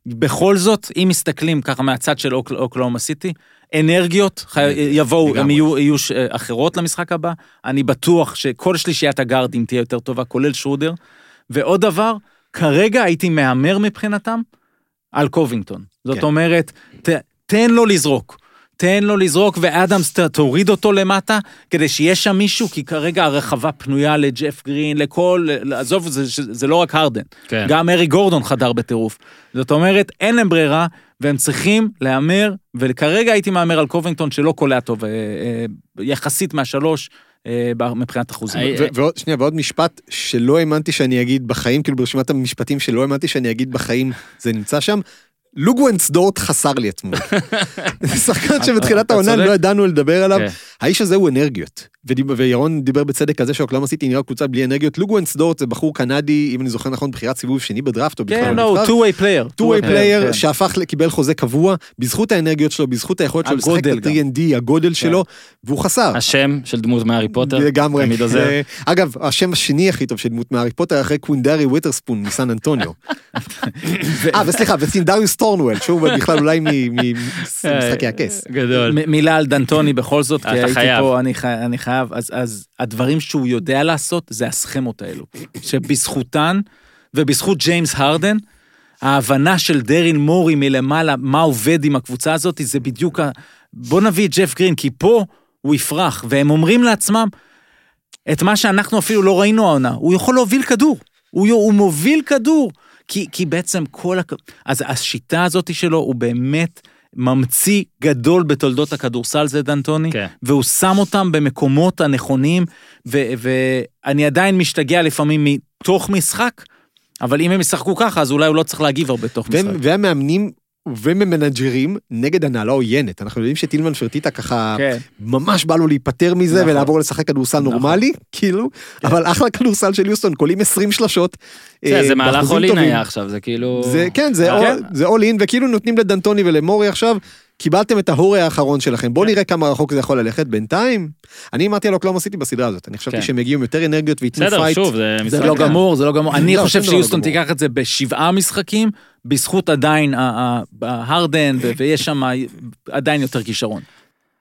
S4: בכל זאת, אם מסתכלים ככה מהצד של אוק- אוקלאומה סיטי, אנרגיות חי... יבואו. הם יהיו, יהיו ש- אחרות למשחק הבא. אני בטוח שכל שלישיית הגארדים תהיה יותר טובה, כולל שרודר. ועוד דבר, כרגע הייתי מהמר מבחינתם על קובינגטון. זאת
S2: כן.
S4: אומרת, ת, תן לו לזרוק. תן לו לזרוק, ואדמס תוריד אותו למטה, כדי שיהיה שם מישהו, כי כרגע הרחבה פנויה לג'ף גרין, לכל, עזוב, זה, זה, זה לא רק הרדן.
S1: כן.
S4: גם ארי גורדון חדר בטירוף. זאת אומרת, אין להם ברירה, והם צריכים להמר, וכרגע הייתי מהמר על קובינגטון שלא קולע טוב, אה, אה, יחסית מהשלוש, אה, מבחינת אחוזים.
S1: אה,
S2: ו- ועוד, שנייה, ועוד משפט שלא האמנתי שאני אגיד בחיים, כאילו ברשימת המשפטים שלא האמנתי שאני אגיד בחיים, זה נמצא שם. לוגוונס דורט חסר לי אתמול. [LAUGHS] שחקן שבתחילת העונה. לא ידענו לדבר עליו.
S1: כן.
S2: האיש הזה הוא אנרגיות. וירון דיבר בצדק על זה שאוקלאומה סיטי נראה קבוצה בלי אנרגיות. לוגנץ דורט זה בחור קנדי, אם אני זוכר נכון, בחירת סיבוב שני בדראפט, או בכלל
S4: כן,
S2: לא
S4: לא,
S2: נבחר.
S4: two-way player.
S2: two-way
S4: כן,
S2: player
S4: כן.
S2: שהפך, ל- קיבל חוזה קבוע, בזכות האנרגיות שלו, בזכות היכולת שלו לשחק את ה-3&D, הגודל שלו, והוא חסר.
S1: השם של דמות מהארי פוטר,
S2: לגמרי.
S1: תמיד עוזר. [LAUGHS]
S2: אגב, השם השני הכי טוב של דמות מהארי פוטר אחרי קווינדרי וות'רספון מסן אנטוניו. [LAUGHS] אה, וסליחה, וסינדריוס ת'ורנוול, שהוא בכלל אולי ממשחקי הכס.
S1: גדול.
S4: מילה על דנטוני בכל זאת, כי הייתי. פה, אני חי- אני חייב, אז- אז הדברים שהוא יודע לעשות זה הסכמות האלו, שבזכותן ובזכות ג'יימס הרדן, ההבנה של דרין מורי מלמעלה, מה עובד עם הקבוצה הזאת, זה בדיוק ה... בוא נביא את ג'ף גרין, כי פה הוא יפרח, והם אומרים לעצמם את מה שאנחנו אפילו לא ראינו העונה, הוא יכול להוביל כדור, הוא, הוא מוביל כדור, כי, כי בעצם כל... הכ... אז השיטה הזאת שלו הוא באמת ממציא גדול בתולדות הכדורסל, זה דנטוני,
S1: כן.
S4: והוא שם אותם במקומות הנכונים, ו- ואני עדיין משתגע לפעמים מתוך משחק, אבל אם הם ישחקו ככה, אז אולי הוא לא צריך להגיב הרבה תוך משחק.
S2: והמאמנים וממנג'רים נגד הנהלה עוינת. אנחנו יודעים שטילמן פרטיטה ככה
S4: כן.
S2: ממש בא לו להיפטר מזה
S4: נכון.
S2: ולעבור לשחק כדורסל
S4: נכון.
S2: נורמלי, כאילו, אבל אחלה כדורסל של יוסטון, קולעים 20 שלשות.
S1: זה
S2: אה,
S1: זה מהלך
S2: באחוזים
S1: all
S2: in.
S1: היה עכשיו, זה כאילו...
S2: זה כן, זה
S1: אה,
S2: זה all in, וכאילו נותנים לדנטוני ולמורי עכשיו, קיבלתם את ההורי האחרון שלכם,
S1: כן.
S2: בואו נראה כמה רחוק זה יכול ללכת. בינתיים, אני אמרתי על אוקלאומה סיטי בסדרה הזאת, אני חשבתי
S1: כן.
S2: שהם יגיעו עם יותר אנרגיות וייתנו
S1: בסדר,
S2: פייט.
S1: שוב, זה משחק...
S4: זה לא גמור, זה לא גמור. אני
S2: לא,
S4: חושב
S2: שום דבר לא
S4: שיוסטון. תיקח את זה בשבעה משחקים, בזכות עדיין ה- ה- ההרדן, ו- [LAUGHS] ויש שם עדיין יותר כישרון.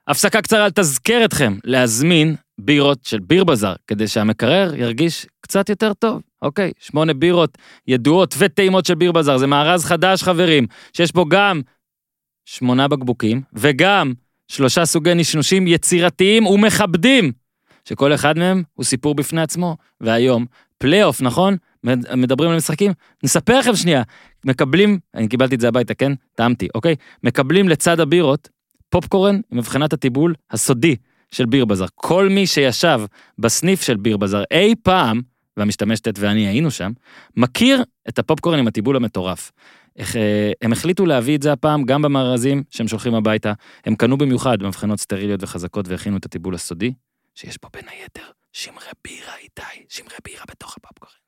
S1: הפסקה קצרה תזכר אתכם להזמין בירות של ביר בזאר, כדי שהמקרר ירגיש קצת יותר טוב. אוקיי, שמונה בירות ידועות וטעימות של ביר בזאר, זה מארז חדש חברים, שיש בו גם שמונה בקבוקים, וגם שלושה סוגי נשנושים יצירתיים ומכבדים, שכל אחד מהם הוא סיפור בפני עצמו. והיום, פלייאוף, נכון? מד- מדברים על משחקים? נספר לכם שנייה. מקבלים, אני קיבלתי את זה הביתה, כן? טעמתי, אוקיי? מקבלים לצד הבירות פופקורן עם מבחינת הטיבול הסודי של ביר בזאר. כל מי שישב בסניף של ביר בזאר אי פעם, והמשתמש ט' ואני היינו שם, מכיר את הפופקורן עם הטיבול המטורף. איך, אה, הם החליטו להביא את זה הפעם גם במארזים שהם שולחים הביתה. הם קנו במיוחד במבחנות סטריליות וחזקות והכינו את הטיבול הסודי, שיש בו בין היתר שמרי בירה איתי, שמרי בירה בתוך הפופקורן.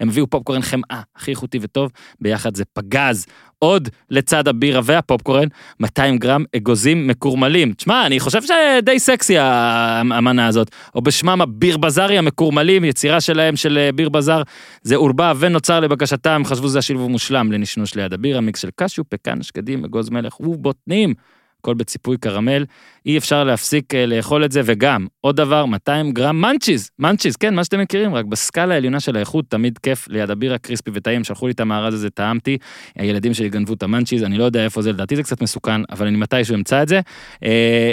S1: הם הביאו פופקורן חמאה הכי איכותי וטוב, ביחד זה פגז, עוד לצד הבירה והפופקורן, 200 גרם אגוזים מקורמלים. תשמע, אני חושב שדי סקסי המנה הזאת. או בשמם הביר בזארי המקורמלים, יצירה שלהם של אה, ביר בזאר, זה עורבב ונוצר לבקשתם, חשבו שזה השילוב מושלם לנשנוש ליד הבירה, מיקס של קשיו, פקן, שקדים, אגוז מלך ובוטנים. הכל בציפוי קרמל, אי אפשר להפסיק אה, לאכול את זה, וגם, עוד דבר, 200 גרם מנצ'יז, מנצ'יז, כן, מה שאתם מכירים, רק בסקאלה העליונה של האיכות, תמיד כיף, ליד הבירה קריספי וטעים, שלחו לי את המארז הזה, טעמתי, הילדים שלי גנבו את המנצ'יז, אני לא יודע איפה זה, לדעתי זה קצת מסוכן, אבל אני מתישהו אמצא את זה. אה,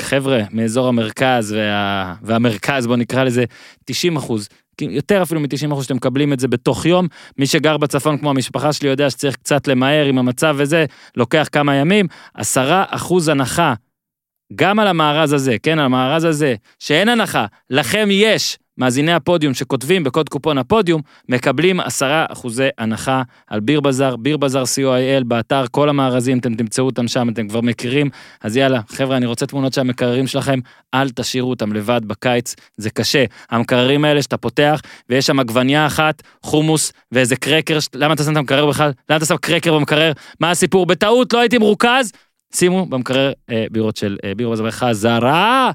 S1: חבר'ה, מאזור המרכז וה... והמרכז, בוא נקרא לזה, 90 אחוז, יותר אפילו מ-90 אחוז שאתם מקבלים את זה בתוך יום. מי שגר בצפון כמו המשפחה שלי יודע שצריך קצת למהר עם המצב וזה, לוקח כמה ימים. 10 אחוז הנחה, גם על המארז הזה, כן, על המארז הזה, שאין הנחה, לכם יש. מאזיני הפודיום שכותבים בקוד קופון הפודיום, מקבלים 10 אחוזי הנחה על ביר בזאר, ביר בזאר co.il, באתר, כל המארזים, אתם תמצאו אותם שם, אתם כבר מכירים. אז יאללה, חבר'ה, אני רוצה תמונות של המקררים שלכם, אל תשאירו אותם לבד בקיץ, זה קשה. המקררים האלה שאתה פותח, ויש שם עגבנייה אחת, חומוס ואיזה קרקר, ש- למה אתה שם את המקרר בכלל? למה אתה שם קרקר במקרר? מה הסיפור? בטעות, לא הייתי מרוכז? שימו במקרר אה, בירות של אה, ביר בזאר חזרה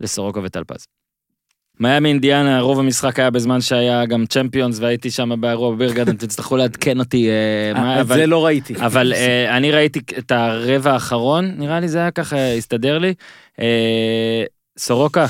S1: לסורוקה וטלפז. מיאמי אינדיאנה, רוב המשחק היה בזמן שהיה גם צ'מפיונס והייתי שם באירוע בבירגרד, אתם תצטרכו לעדכן אותי. אה, מה,
S4: את זה לא ראיתי.
S1: אבל אה, אני ראיתי את הרבע האחרון, נראה לי זה היה ככה, הסתדר לי. אה, סורוקה,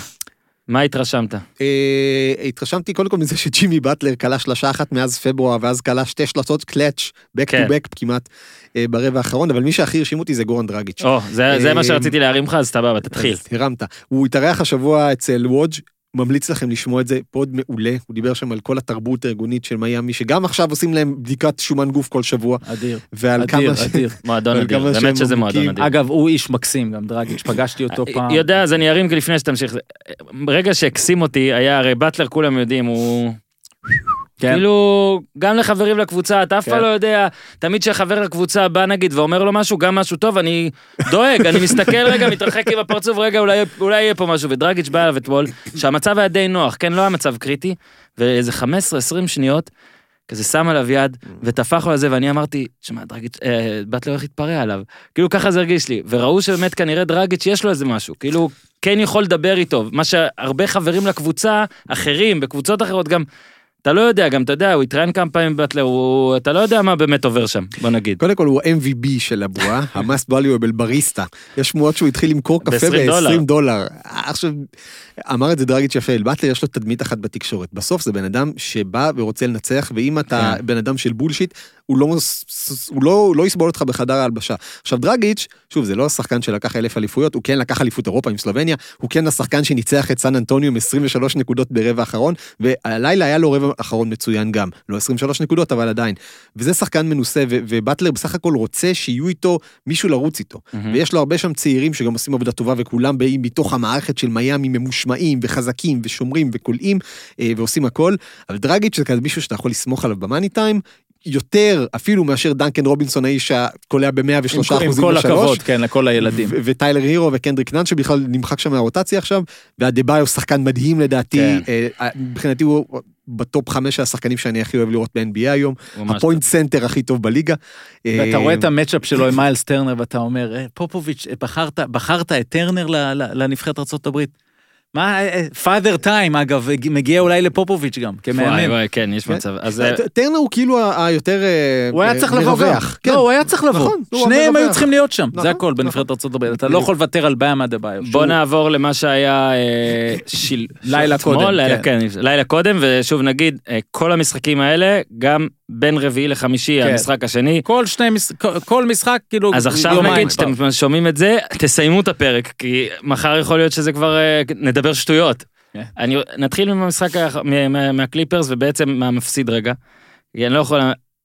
S1: מה התרשמת?
S2: אה, התרשמתי קודם כל מזה שג'ימי באטלר כלה שלושה אחת מאז פברואר, ואז כלה שתי שלשות קלאץ', back
S1: כן.
S2: to back כמעט, אה, ברבע האחרון, אבל מי שהכי הרשים אותי זה גורן דרגיץ'.
S1: זה מה
S2: אה,
S1: שרציתי להרים לך, אז סבבה, תתחיל.
S2: הרמת. הוא התארח השבוע אצל וודג', ממליץ לכם לשמוע את זה, פוד מעולה, הוא דיבר שם על כל התרבות הארגונית של מיאמי, שגם עכשיו עושים להם בדיקת שומן גוף כל שבוע,
S4: אדיר.
S2: ועל [LAUGHS]
S4: אדיר,
S2: כמה ש...
S4: אדיר.
S1: מועדון אדיר, באמת שזה מועדון. אדיר.
S4: אגב, הוא איש מקסים, גם דרגיץ', פגשתי אותו פעם.
S1: יודע, אז אני ארים לפני שתמשיך. ברגע שהקסים אותי, היה, הרי באטלר כולם יודעים, הוא...
S4: כן.
S1: כאילו, גם לחברים לקבוצה, אתה אף
S4: כן.
S1: פעם לא יודע, תמיד כשחבר לקבוצה בא נגיד ואומר לו משהו, גם משהו טוב, אני דואג, אני מסתכל רגע, מתרחק עם הפרצוף, רגע, אולי, אולי יהיה פה משהו, ודרגיץ' בא אליו אתמול, שהמצב היה די נוח, כן, לא היה מצב קריטי, ואיזה 15-20 שניות, כזה שם עליו יד, וטפח לו על זה, ואני אמרתי, שמע, דרגיץ', אה, באטלר הולך להתפרע עליו. כאילו ככה זה הרגיש לי, וראו שבאמת כנראה דרגיץ' יש לו איזה משהו, כאילו, כן יכול לדבר איתו, מה שהרבה חברים לקבוצה, אחרים, בקבוצות אחרות גם, אתה לא יודע, גם אתה יודע, הוא התראיין כמה פעמים באטלר, הוא, אתה לא יודע מה באמת עובר שם, בוא נגיד.
S2: קודם כל הוא MVP של הבועה, [LAUGHS] valuable בריסטה. יש שמועות שהוא התחיל למכור קפה
S1: ב- 20
S2: ב-20 דולר. עכשיו, אמר את זה דרגיץ' יפה, באטלר יש לו תדמית אחת בתקשורת. בסוף זה בן אדם שבא ורוצה לנצח, ואם אתה
S1: כן.
S2: בן אדם של בולשיט, הוא לא, הוא לא, הוא לא יסבול אותך בחדר ההלבשה. עכשיו דרגיץ', שוב, זה לא השחקן שלקח אלף אליפויות, הוא כן לקח אליפות אירופה עם סלובניה, הוא כן השחקן שניצח את סן אנטוניו עם 23 נקודות ברבע האחרון, והלילה היה לו רבע אחרון מצוין גם. לא 23 נקודות, אבל עדיין. וזה שחקן מנוסה, ו- ובטלר בסך הכל רוצה שיהיו איתו מישהו לרוץ איתו.
S1: מהמם.
S2: ויש לו הרבה שם צעירים שגם עושים עבודה טובה, וכולם באים מתוך המערכת של מיאמי ממושמעים וחזקים ושומרים וכולאים אה, ועושים הכל. אבל דרגיץ' זה כזה מישהו שאתה יכול לסמוך עליו במאני טיים. יותר אפילו מאשר דנקן רובינסון האיש שקולע ב-103
S4: עם
S2: אחוזים
S4: עם כל הכבוד, כן, לכל הילדים.
S2: וטיילר הירו וקנדריק נאן שבכלל נמחק שם מהרוטציה עכשיו, ואדבאיו שחקן מדהים לדעתי,
S4: כן.
S2: אה, מבחינתי הוא בטופ חמש השחקנים שאני הכי אוהב לראות ב-NBA היום,
S1: ה
S2: point center הכי טוב בליגה.
S4: ואתה
S2: אה,
S4: רואה את ה matchup שלו עם [LAUGHS] מיילס טרנר ואתה אומר, "אה, פופוביץ', אה, בחרת, בחרת את טרנר לנבחרת ארה"ב. מה, Father Time אגב, מגיע אולי לפופוביץ' גם,
S1: וואי
S4: כמאמן.
S1: וואי, כן, יש
S2: כן.
S1: מצב. אז
S2: ט- טרנר הוא כאילו היותר אה,
S4: הוא היה
S2: אה,
S4: צריך לבוא גם.
S2: כן.
S4: לא, הוא היה צריך לבוא.
S2: נכון,
S4: שניהם היו. צריכים להיות שם,
S2: נכון,
S4: זה הכל
S2: נכון.
S4: בנבחרת ארה"ב. אתה לא יכול לוותר על באמה דה ביו.
S1: בוא נעבור למה שהיה אה, של...
S4: לילה קודם,
S1: לילה,
S4: כן.
S1: כן, לילה קודם, ושוב נגיד, אה, כל המשחקים האלה, גם בין רביעי לחמישי,
S4: כן.
S1: המשחק השני.
S4: כל שני, מש- כל- משחק, כאילו,
S1: אז עכשיו
S4: יומיים
S1: נגיד. שאתם שומעים את זה, תסיימו את הפרק, כי מחר יכול להיות שזה כבר, אה, נדבר שטויות.
S4: כן.
S1: אני, נתחיל מהמשחק, מה- מהקליפרס ובעצם מהמפסיד רגע. אני לא יכול,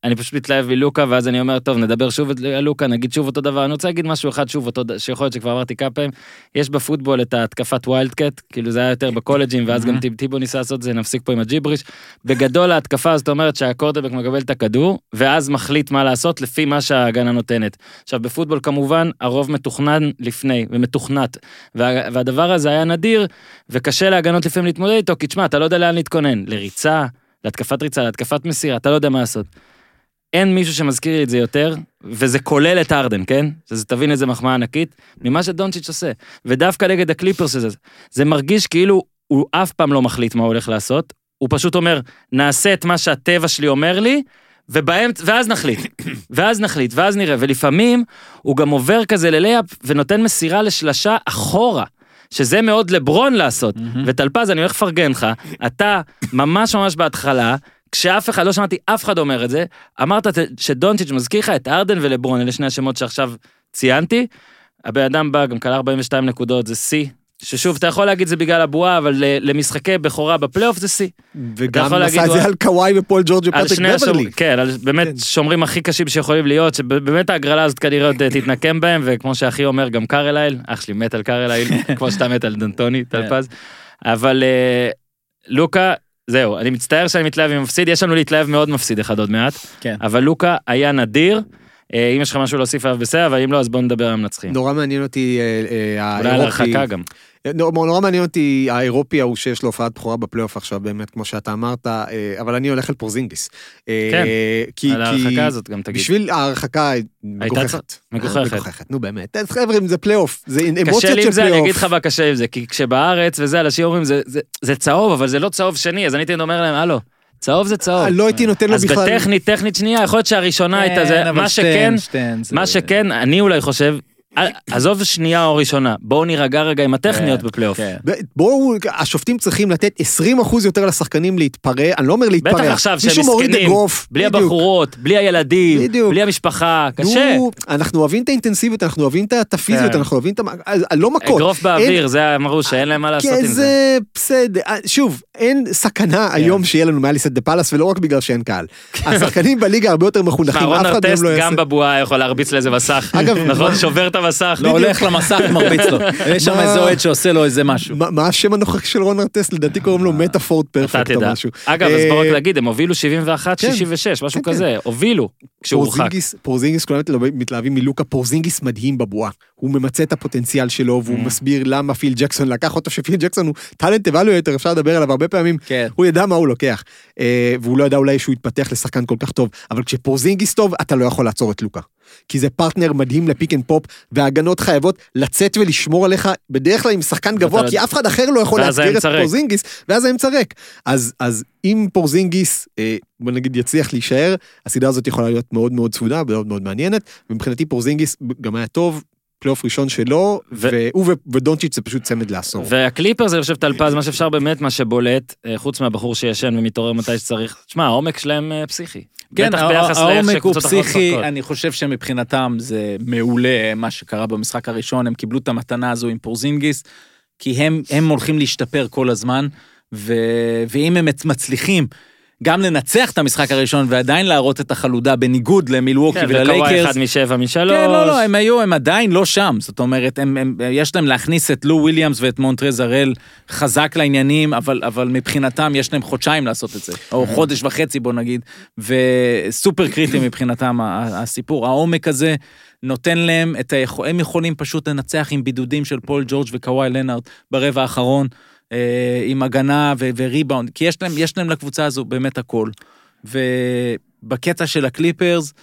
S1: אני פשוט מתלהב מלוקה, ואז אני אומר, טוב, נדבר שוב על לוקה, נגיד שוב אותו דבר. אני רוצה להגיד משהו אחד שוב, אותו, שיכול להיות שכבר אמרתי כמה פעמים, יש בפוטבול את ההתקפת ויילד קאט, כאילו זה היה יותר בקולג'ים, ואז גם
S4: Mhm.
S1: טיב- טיבו ניסה לעשות את זה, נפסיק פה עם הג'יבריש. בגדול ההתקפה הזאת אומרת שהקורטבק מקבל את הכדור, ואז מחליט מה לעשות לפי מה שההגנה נותנת. עכשיו בפוטבול כמובן הרוב מתוכנן לפני ומתוכנת, וה, והדבר הזה היה נדיר, וקשה להגנות לפעמים להתמודד איתו, כי תשמע, אתה לא יודע לאן להתכונן, לריצה, להתקפת ריצה, להתקפת מסירה, אתה לא יודע מה לעשות. אין מישהו שמזכיר לי את זה יותר, וזה כולל את ארדן, כן? שזה תבין איזה מחמאה ענקית, ממה שדונצ'יץ' עושה. ודווקא נגד הקליפרס הזה, זה מרגיש כאילו הוא אף פעם לא מחליט מה הוא הולך לעשות, הוא פשוט אומר, נעשה את מה שהטבע שלי אומר לי, ובאמצע, ואז נחליט, [COUGHS] ואז נחליט, ואז נראה, ולפעמים הוא גם עובר כזה ללייפ ונותן מסירה לשלשה אחורה. שזה מאוד לברון לעשות, וטלפז אני הולך לפרגן לך, אתה ממש ממש בהתחלה, כשאף אחד, לא שמעתי אף אחד אומר את זה, אמרת שדונצ'יץ' מזכיר לך את הרדן ולברון, אלה שני השמות שעכשיו ציינתי, הבן אדם בא, גם כלה 42 נקודות, זה שיא, ששוב, אתה יכול להגיד זה בגלל הבועה, אבל למשחקי בכורה בפלייאוף זה שיא.
S2: וגם עשה את זה על קוואי ופול ג'ורג' ופטריק
S1: השומרים,
S2: בברלי.
S1: כן, על באמת
S2: כן.
S1: שומרים הכי קשים שיכולים להיות, שבאמת ההגרלה הזאת כנראה עוד אה, תתנקם בהם, וכמו שאחי אומר, גם קרלייל, אח שלי מת על קרלייל, [LAUGHS] כמו שאתה מת על דנטוני, טלפז. אבל אה, לוקה, זהו, אני מצטער שאני מתלהב עם מפסיד, יש לנו להתלהב מאוד מפסיד אחד עוד מעט,
S4: כן.
S1: אבל לוקה היה נדיר, אה, אם יש לך משהו להוסיף עליו בסדר, אבל אם לא, אז בואו נדבר על המנצחים.
S2: נורא מעניין אותי אה, אה,
S1: אולי על
S2: האירופי.
S1: הרחקה גם.
S2: נורא נורא מעניין אותי האירופי ההוא שיש לו הופעת בכורה בפלייאוף עכשיו באמת כמו שאתה אמרת אה, אבל אני הולך על פורזינגיס. אה,
S1: כן,
S2: כי-
S1: על
S2: כי
S1: ההרחקה הזאת גם תגיד.
S2: בשביל ההרחקה מגוחכת.
S1: מגוחכת.
S2: אה, מגוחכת נו באמת אז חבר'ה זה פלייאוף זה אמוציות
S1: קשה לי
S2: של
S1: עם זה, אני אגיד
S2: פלייאוף.
S1: לך מה קשה עם זה, כי כשבארץ וזה, אנשים אומרים, זה- זה- זה צהוב, אבל זה לא צהוב שני, אז אני הייתי אומר להם, הלו, צהוב זה צהוב.
S2: לא הייתי נותן לו
S1: אז
S2: בכלל.
S1: בטכנית, טכנית שנייה, יכול להיות שהראשונה הייתה זה,
S4: כן, אבל
S1: מה שכן,
S4: זה-
S1: מה שכן, אני אולי חושב, עזוב שנייה או ראשונה, בואו נירגע רגע עם הטכניות
S4: כן,
S1: בפלייאוף.
S4: כן.
S2: בואו השופטים צריכים לתת 20% יותר לשחקנים להתפרע אני לא אומר להתפרע.
S1: בטח עכשיו שהם מסכנים. בלי. הבחורות, בלי הילדים. בלי המשפחה, קשה.
S2: נו, אנחנו אוהבים את האינטנסיביות אנחנו אוהבים את הפיזיות
S1: כן.
S2: אנחנו אוהבים את. אז, לא מכות.
S1: אגרוף באוויר, זה אמרו שאין להם מה לעשות עם זה.
S2: זה בסדר. אה, שוב, אין סכנה היום שיהיה לנו מאליס את דה פאלאס, ולא רק בגלל שאין קהל. השחקנים בליגה הרבה יותר
S1: מה,
S2: מחונכים, אף אחד מהם לא יעשה...
S1: גם בבועה יכול להרביץ לאיזה מסך,
S2: אגב?
S1: שובר את המסך.
S4: לא הולך למסך ומרביץ לו. [LAUGHS] יש שם? איזה אוהד שעושה לו איזה משהו.
S2: מה השם הנוכחי של רון ארטס? לדעתי קוראים לו מטאפורד פרפקט או. משהו.
S1: אגב, אז בוא רק
S2: אה,
S1: להגיד, הם הובילו 71,
S2: כן.
S1: 66, משהו
S2: כן,
S1: כזה, הובילו, כשהוא הורחק.
S2: פורזינגיס, כולם מתלהבים- מלוקה, פורזינגיס מדהים בבועה. הוא ממצה את הפוטנציאל שלו, והוא
S1: Mm.
S2: מסביר למה פיל ג'קסון לקח אותו, שפיל ג'קסון הוא talent evaluator, אפשר לדבר עליו הרבה פעמים.
S4: כן.
S2: הוא ידע מה הוא לוקח. אה, והוא לא ידע אולי שהוא יתפתח לשחקן כל כך טוב, אבל כשפורזינגיס טוב, אתה לא יכול לעצור את לוקה. כי זה פרטנר מדהים ל pick and pop, וההגנות חייבות לצאת ולשמור עליך, בדרך כלל עם שחקן גבוה, כי אף אחד אחר לא יכול לאתגר את. פורזינגיס, ואז האמצע ריק. אז, אז אם פורזינגיס, אה, בוא נגיד, יצליח להישאר, הסדרה הזאת יכולה להיות מאוד מאוד צמודה, מאוד מאוד מעניינת, ומבחינתי פורזינגיס גם היה טוב, פלייאוף ראשון שלו,
S1: ו-
S2: והוא ודונצ'יץ' זה פשוט צמד לעשור.
S1: והקליפרס, אני חושב, טלפז, מה שאפשר באמת, מה שבולט, אה, חוץ מהבחור שישן ומתעורר מתי שצריך, תשמע, העומק שלהם אה, פסיכי.
S4: כן,
S1: בטח ביחס לאיך שקבוצות אחרות
S4: פסיכי,
S1: משחקות.
S4: אני חושב שמבחינתם זה מעולה מה שקרה במשחק הראשון, הם קיבלו את המתנה הזו עם פורזינגיס, כי הם, הם הולכים להשתפר כל הזמן, ו, ואם הם מצליחים גם לנצח את המשחק הראשון ועדיין להראות את החלודה בניגוד למילווקי
S1: כן, וקוואי
S4: וללייקרס,
S1: אחד משבע משלוש.
S4: כן, לא, לא, הם היו, הם עדיין לא שם. זאת אומרת, הם, הם, יש להם להכניס את לו וויליאמס ואת מונטרז הראל חזק לעניינים, אבל, אבל מבחינתם יש להם חודשיים לעשות את זה, או חודש וחצי בוא נגיד, וסופר קריטי מבחינתם הסיפור. העומק הזה נותן להם את היכול... הם יכולים פשוט לנצח עם בידודים של פול ג'ורג' וקוואי לנארד ברבע האחרון, אה, עם הגנה ו- וריבאונד, כי יש להם, יש להם לקבוצה הזו באמת הכל. ובקטע של הקליפרס,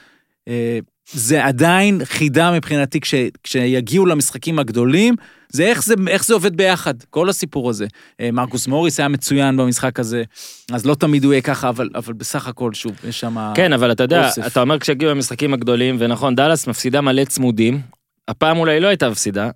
S4: אה, זה עדיין חידה מבחינתי כש, כשיגיעו למשחקים הגדולים, זה איך, זה איך זה עובד ביחד, כל הסיפור הזה. אה, מרקוס מוריס היה מצוין במשחק הזה, אז לא תמיד הוא יהיה ככה, אבל, אבל בסך הכל, שוב, יש שם...
S1: כן, אבל אתה יודע,
S4: אוסף.
S1: אתה אומר כשהגיעו המשחקים הגדולים, ונכון, דאלאס מפסידה מלא צמודים, הפעם אולי לא הייתה מפסידה.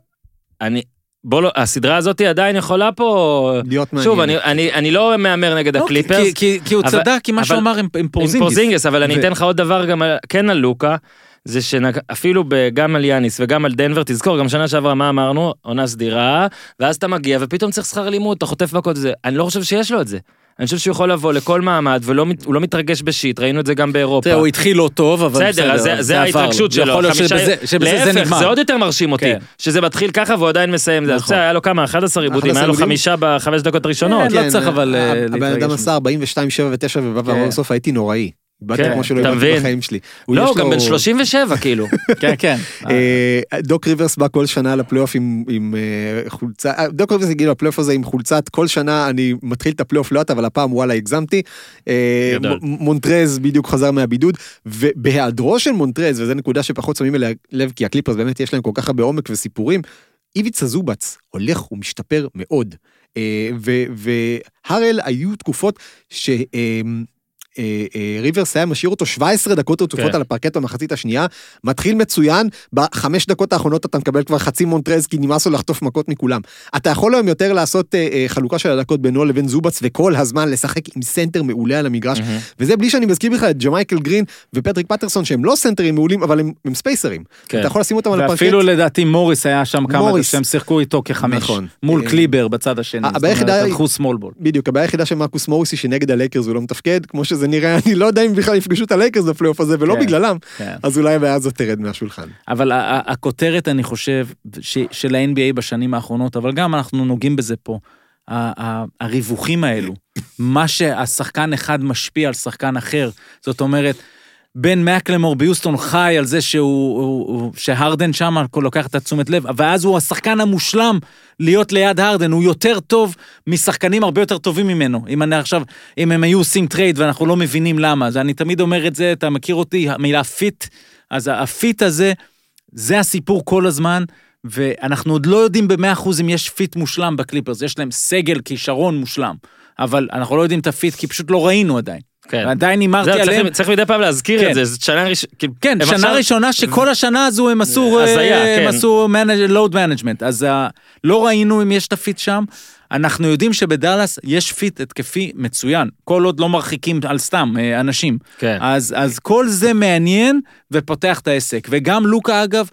S1: אני, בוא לא, הסדרה הזאת עדיין יכולה פה...
S2: להיות מעניין.
S1: שוב, אני, אני, אני לא מהמר נגד
S4: לא,
S1: הקליפרס.
S4: כי, כי, כי הוא
S1: אבל-
S4: צדק עם מה שהוא אמר עם, עם
S1: עם
S4: פורזינגיס.
S1: פורזינגיס, אבל אני
S4: ו-
S1: אתן לך עוד דבר גם על- כן על לוקה, זה שאפילו גם על יאניס וגם על דנבר, תזכור, גם שנה שעברה מה אמרנו, עונה סדירה, ואז אתה מגיע ופתאום צריך שכר לימוד, אתה חוטף מכות וזה, אני לא חושב שיש לו את זה. אני חושב שהוא יכול לבוא לכל מעמד ולא מת- הוא לא מתרגש ב shit, ראינו את זה גם באירופה.
S4: תראה, הוא התחיל לא טוב, אבל
S1: בסדר, אז זה- ההתרגשות
S4: לו.
S1: שלו.
S4: יכול להיות שבזה זה
S1: להפך,
S4: נגמר.
S1: זה עוד יותר מרשים אותי,
S4: כן.
S1: שזה מתחיל ככה והוא עדיין מסיים את זה. אז
S4: נכון.
S1: בסדר, היה לו כמה? 11 איבודים, היה לו? חמישה בחמש דקות הראשונות.
S4: כן, לא צריך אבל, אה,
S2: הבן
S4: להתרגש
S2: אדם. עשה 42, 7 ו-9 ובא ואמר
S4: כן.
S2: בסוף הייתי נוראי. באתי
S1: כן,
S2: כמו שלא הבנתי? בחיים שלי.
S1: לא, הוא גם
S2: לו-
S1: בן 37 כאילו. [LAUGHS]
S4: כן, כן.
S2: אה, דוק ריברס בא כל שנה לפלייאוף עם, עם אה, חולצה, אה, דוק ריברס הגיע לפלייאוף הזה עם חולצת, כל שנה אני מתחיל את הפלייאוף לאט, אבל הפעם וואלה הגזמתי. מונטרז בדיוק חזר מהבידוד, ובהיעדרו של מונטרז, וזו נקודה שפחות שמים אליה לב, כי הקליפרס באמת יש להם כל כך הרבה עומק וסיפורים, איביצה זובאץ הולך ומשתפר מאוד. והראל היו תקופות ש... אה, ריברס היה משאיר אותו 17 דקות רצופות
S1: כן.
S2: על הפרקט במחצית השנייה, מתחיל מצוין, בחמש דקות האחרונות אתה מקבל כבר חצי מונטרז כי נמאס לו לחטוף מכות מכולם. אתה יכול היום יותר לעשות אה, אה, חלוקה של הדקות בינו לבין זובאץ וכל הזמן לשחק עם סנטר מעולה על המגרש. וזה בלי שאני מזכיר בכלל את ג'מייקל גרין ופטריק פטרסון שהם לא סנטרים מעולים אבל הם, הם ספייסרים.
S1: כן.
S2: אתה יכול לשים אותם על הפרקט.
S4: ואפילו לדעתי מוריס היה שם כמה. שהם שיחקו איתו כחמש.
S2: נכון.
S4: מול
S2: אה,
S4: קליבה בצד השני. זאת אומרת, הלכו.
S2: בדיוק, הבעיה היחידה של מרקוס מוריס היא שנגד הלייקרס הוא לא מתפקד, כמו שזה נראה, אני לא יודע אם בכלל יפגשו את הלייקרס בפלייאוף הזה, ולא
S4: כן.
S2: בגללם,
S4: כן.
S2: אז אולי הבעיה הזאת תרד מהשולחן.
S4: אבל הכותרת, אני חושב, ש- של ה-NBA בשנים האחרונות, אבל גם אנחנו נוגעים בזה פה, הריווחים האלו, מה שהשחקן אחד משפיע על שחקן אחר, זאת אומרת, בן מקלמור ביוסטון חי על זה שהוא, הוא- הוא- שהרדן שם לוקח את התשומת לב, ואז הוא השחקן המושלם להיות ליד הרדן, הוא יותר טוב משחקנים הרבה יותר טובים ממנו. אם אני עכשיו, אם הם היו עושים טרייד ואנחנו לא מבינים למה, אז אני תמיד אומר את זה, אתה מכיר אותי, המילה fit, אז ה fit הזה, זה הסיפור כל הזמן, ואנחנו עוד לא יודעים במאה אחוז אם יש fit מושלם בקליפרס, יש להם סגל כישרון מושלם, אבל אנחנו לא יודעים את ה fit כי פשוט לא ראינו עדיין.
S1: כן.
S4: ועדיין הימרתי עליהם.
S1: צריך- צריך מדי פעם להזכיר
S4: כן.
S1: את זה, זאת שנה ראשונה,
S4: כן,
S1: הם
S4: שנה
S1: עכשיו-
S4: ראשונה שכל השנה הזו הם עשו,
S1: הזיה,
S4: אה, הם
S1: כן.
S4: עשו load management, אז אה, לא ראינו אם יש את ה fit שם. אנחנו יודעים שבדאלאס יש fit התקפי מצוין, כל עוד לא מרחיקים על סתם אה, אנשים.
S1: כן.
S4: אז, אז כל זה מעניין ופותח את העסק. וגם לוקה, אגב,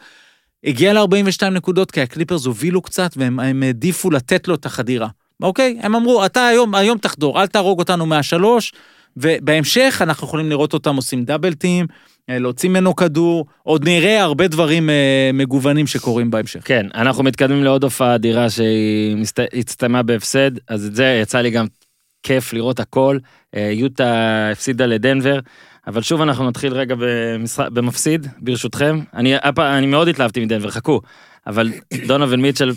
S4: הגיע ל-42 נקודות, כי הקליפרס הובילו קצת, והם הם העדיפו לתת לו את החדירה. אוקיי? הם אמרו, אתה היום, היום תחדור, אל תהרוג אותנו מהשלוש, ובהמשך אנחנו יכולים לראות אותם עושים דאבל טים, אה, להוציא ממנו כדור, עוד נראה הרבה דברים אה, מגוונים שקורים בהמשך.
S1: כן, אנחנו מתקדמים לעוד הופעה אדירה שהיא הצטיימה בהפסד, אז את זה יצא לי גם כיף לראות הכל. אה, יוטה הפסידה לדנבר, אבל שוב אנחנו נתחיל רגע במשחק, במפסיד, ברשותכם. אני, אני מאוד התלהבתי מדנבר, חכו, אבל [COUGHS] דונובין מיטשל,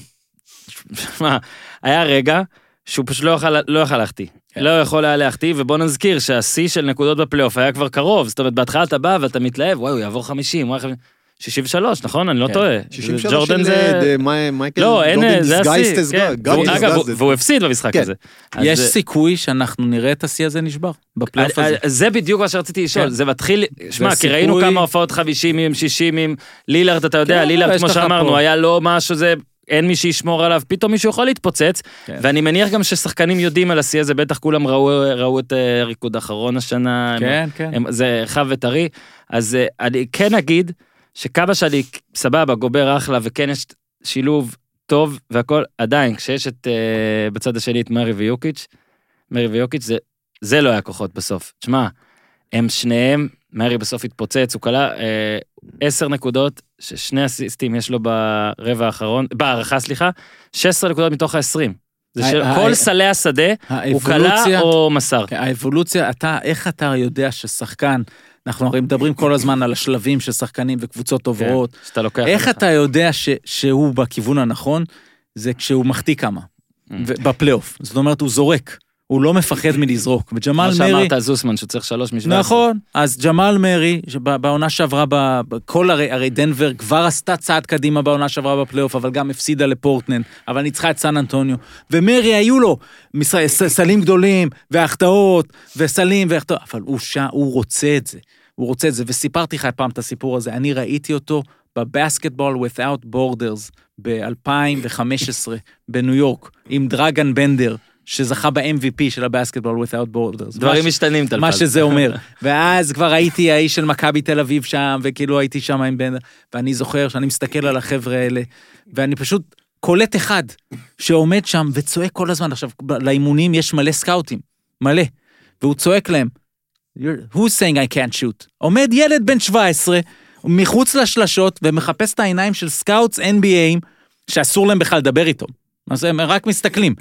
S1: שמע, היה רגע שהוא פשוט לא יכל, לא יכל להחטיא.
S4: כן.
S1: לא יכול היה להחטיא, ובוא נזכיר שהשיא של נקודות בפלייאוף היה כבר קרוב, זאת אומרת בהתחלה אתה בא ואתה מתלהב, וואי הוא יעבור 50, וואי 50, 63 נכון? אני לא
S4: כן.
S1: טועה.
S2: 63
S1: ג'ורדן
S2: של
S1: זה...
S2: אה, מי- מייקל
S1: לא, אין, זה השיא,
S2: God
S1: והוא-
S2: disguised
S1: אגב, והוא הפסיד במשחק
S2: כן.
S1: הזה. אז
S4: יש סיכוי שאנחנו נראה את השיא הזה נשבר, בפלייאוף הזה.
S1: אה, זה בדיוק מה שרציתי לשאול. זה מתחיל, שמע, כי ראינו כמה הופעות 50 עם 60 עם לילארד, אתה יודע, לילארד, כמו שאמרנו. היה לו משהו זה, אין מי שישמור עליו, פתאום מישהו יכול להתפוצץ,
S4: כן.
S1: ואני מניח גם ששחקנים יודעים על השיא הזה, בטח כולם ראו ראו את אה, הריקוד האחרון השנה, הם-
S4: כן, כן.
S1: הם- זה חב וטרי, אז אה, אני כן אגיד שכמה שאני סבבה, גובר אחלה, וכן יש שילוב טוב והכל, עדיין, כשיש את, אה, בצד השני את מרי ויוקיץ', מרי ויוקיץ', זה, זה לא היה כוחות בסוף. תשמע, הם שניהם, מרי בסוף התפוצץ, הוא כלה אה, עשר נקודות, ששני אסיסטים יש לו ברבע האחרון, בהערכה סליחה, 16 נקודות מתוך ה-20. זה
S4: ה-
S1: של
S4: ה-
S1: כל
S4: ה-
S1: סלי השדה, הוא כלה או מסר.
S4: כן, האבולוציה, אתה, איך אתה יודע ששחקן, אנחנו הרי מדברים כל הזמן על השלבים של שחקנים וקבוצות עוברות,
S1: כן, שאתה לוקח
S4: איך. אתה יודע ש, שהוא בכיוון הנכון? זה כשהוא מחטיא כמה,
S1: Mm.
S4: בפלייאוף. זאת אומרת, הוא זורק, הוא לא מפחד מלזרוק. וג'מאל מרי...
S1: שאמרת על זוסמן, שהוא צריך שלוש משבע.
S4: נכון, אז ג'מאל מרי, שבעונה שעברה, בכל הרי, הרי דנבר כבר עשתה צעד קדימה בעונה שעברה בפלייאוף, אבל גם הפסידה לפורטנן, אבל ניצחה את סן אנטוניו. ומרי היו לו סלים גדולים, והחטאות, וסלים והחטאות, אבל הוא שם, הוא רוצה את זה. הוא רוצה את זה, וסיפרתי לך פעם את הסיפור הזה, אני ראיתי אותו בבסקטבול without borders ב-2015 בניו יורק, עם דרגן בנדר, שזכה ב-MVP של הבסקטבול without borders.
S1: דברים
S4: ש-
S1: משתנים, טלפז.
S4: מה שזה אומר. [LAUGHS] ואז כבר הייתי האיש של מכבי תל אביב שם, וכאילו הייתי שם עם בן... ואני זוכר שאני מסתכל על החבר'ה האלה, ואני פשוט קולט אחד שעומד שם וצועק כל הזמן. עכשיו, לאימונים יש מלא סקאוטים, מלא. והוא צועק להם, "You're- who's saying I can't shoot? עומד ילד בן 17, מחוץ לשלשות, ומחפש את העיניים של scouts NBAים, שאסור להם בכלל לדבר איתו. אז הם רק מסתכלים.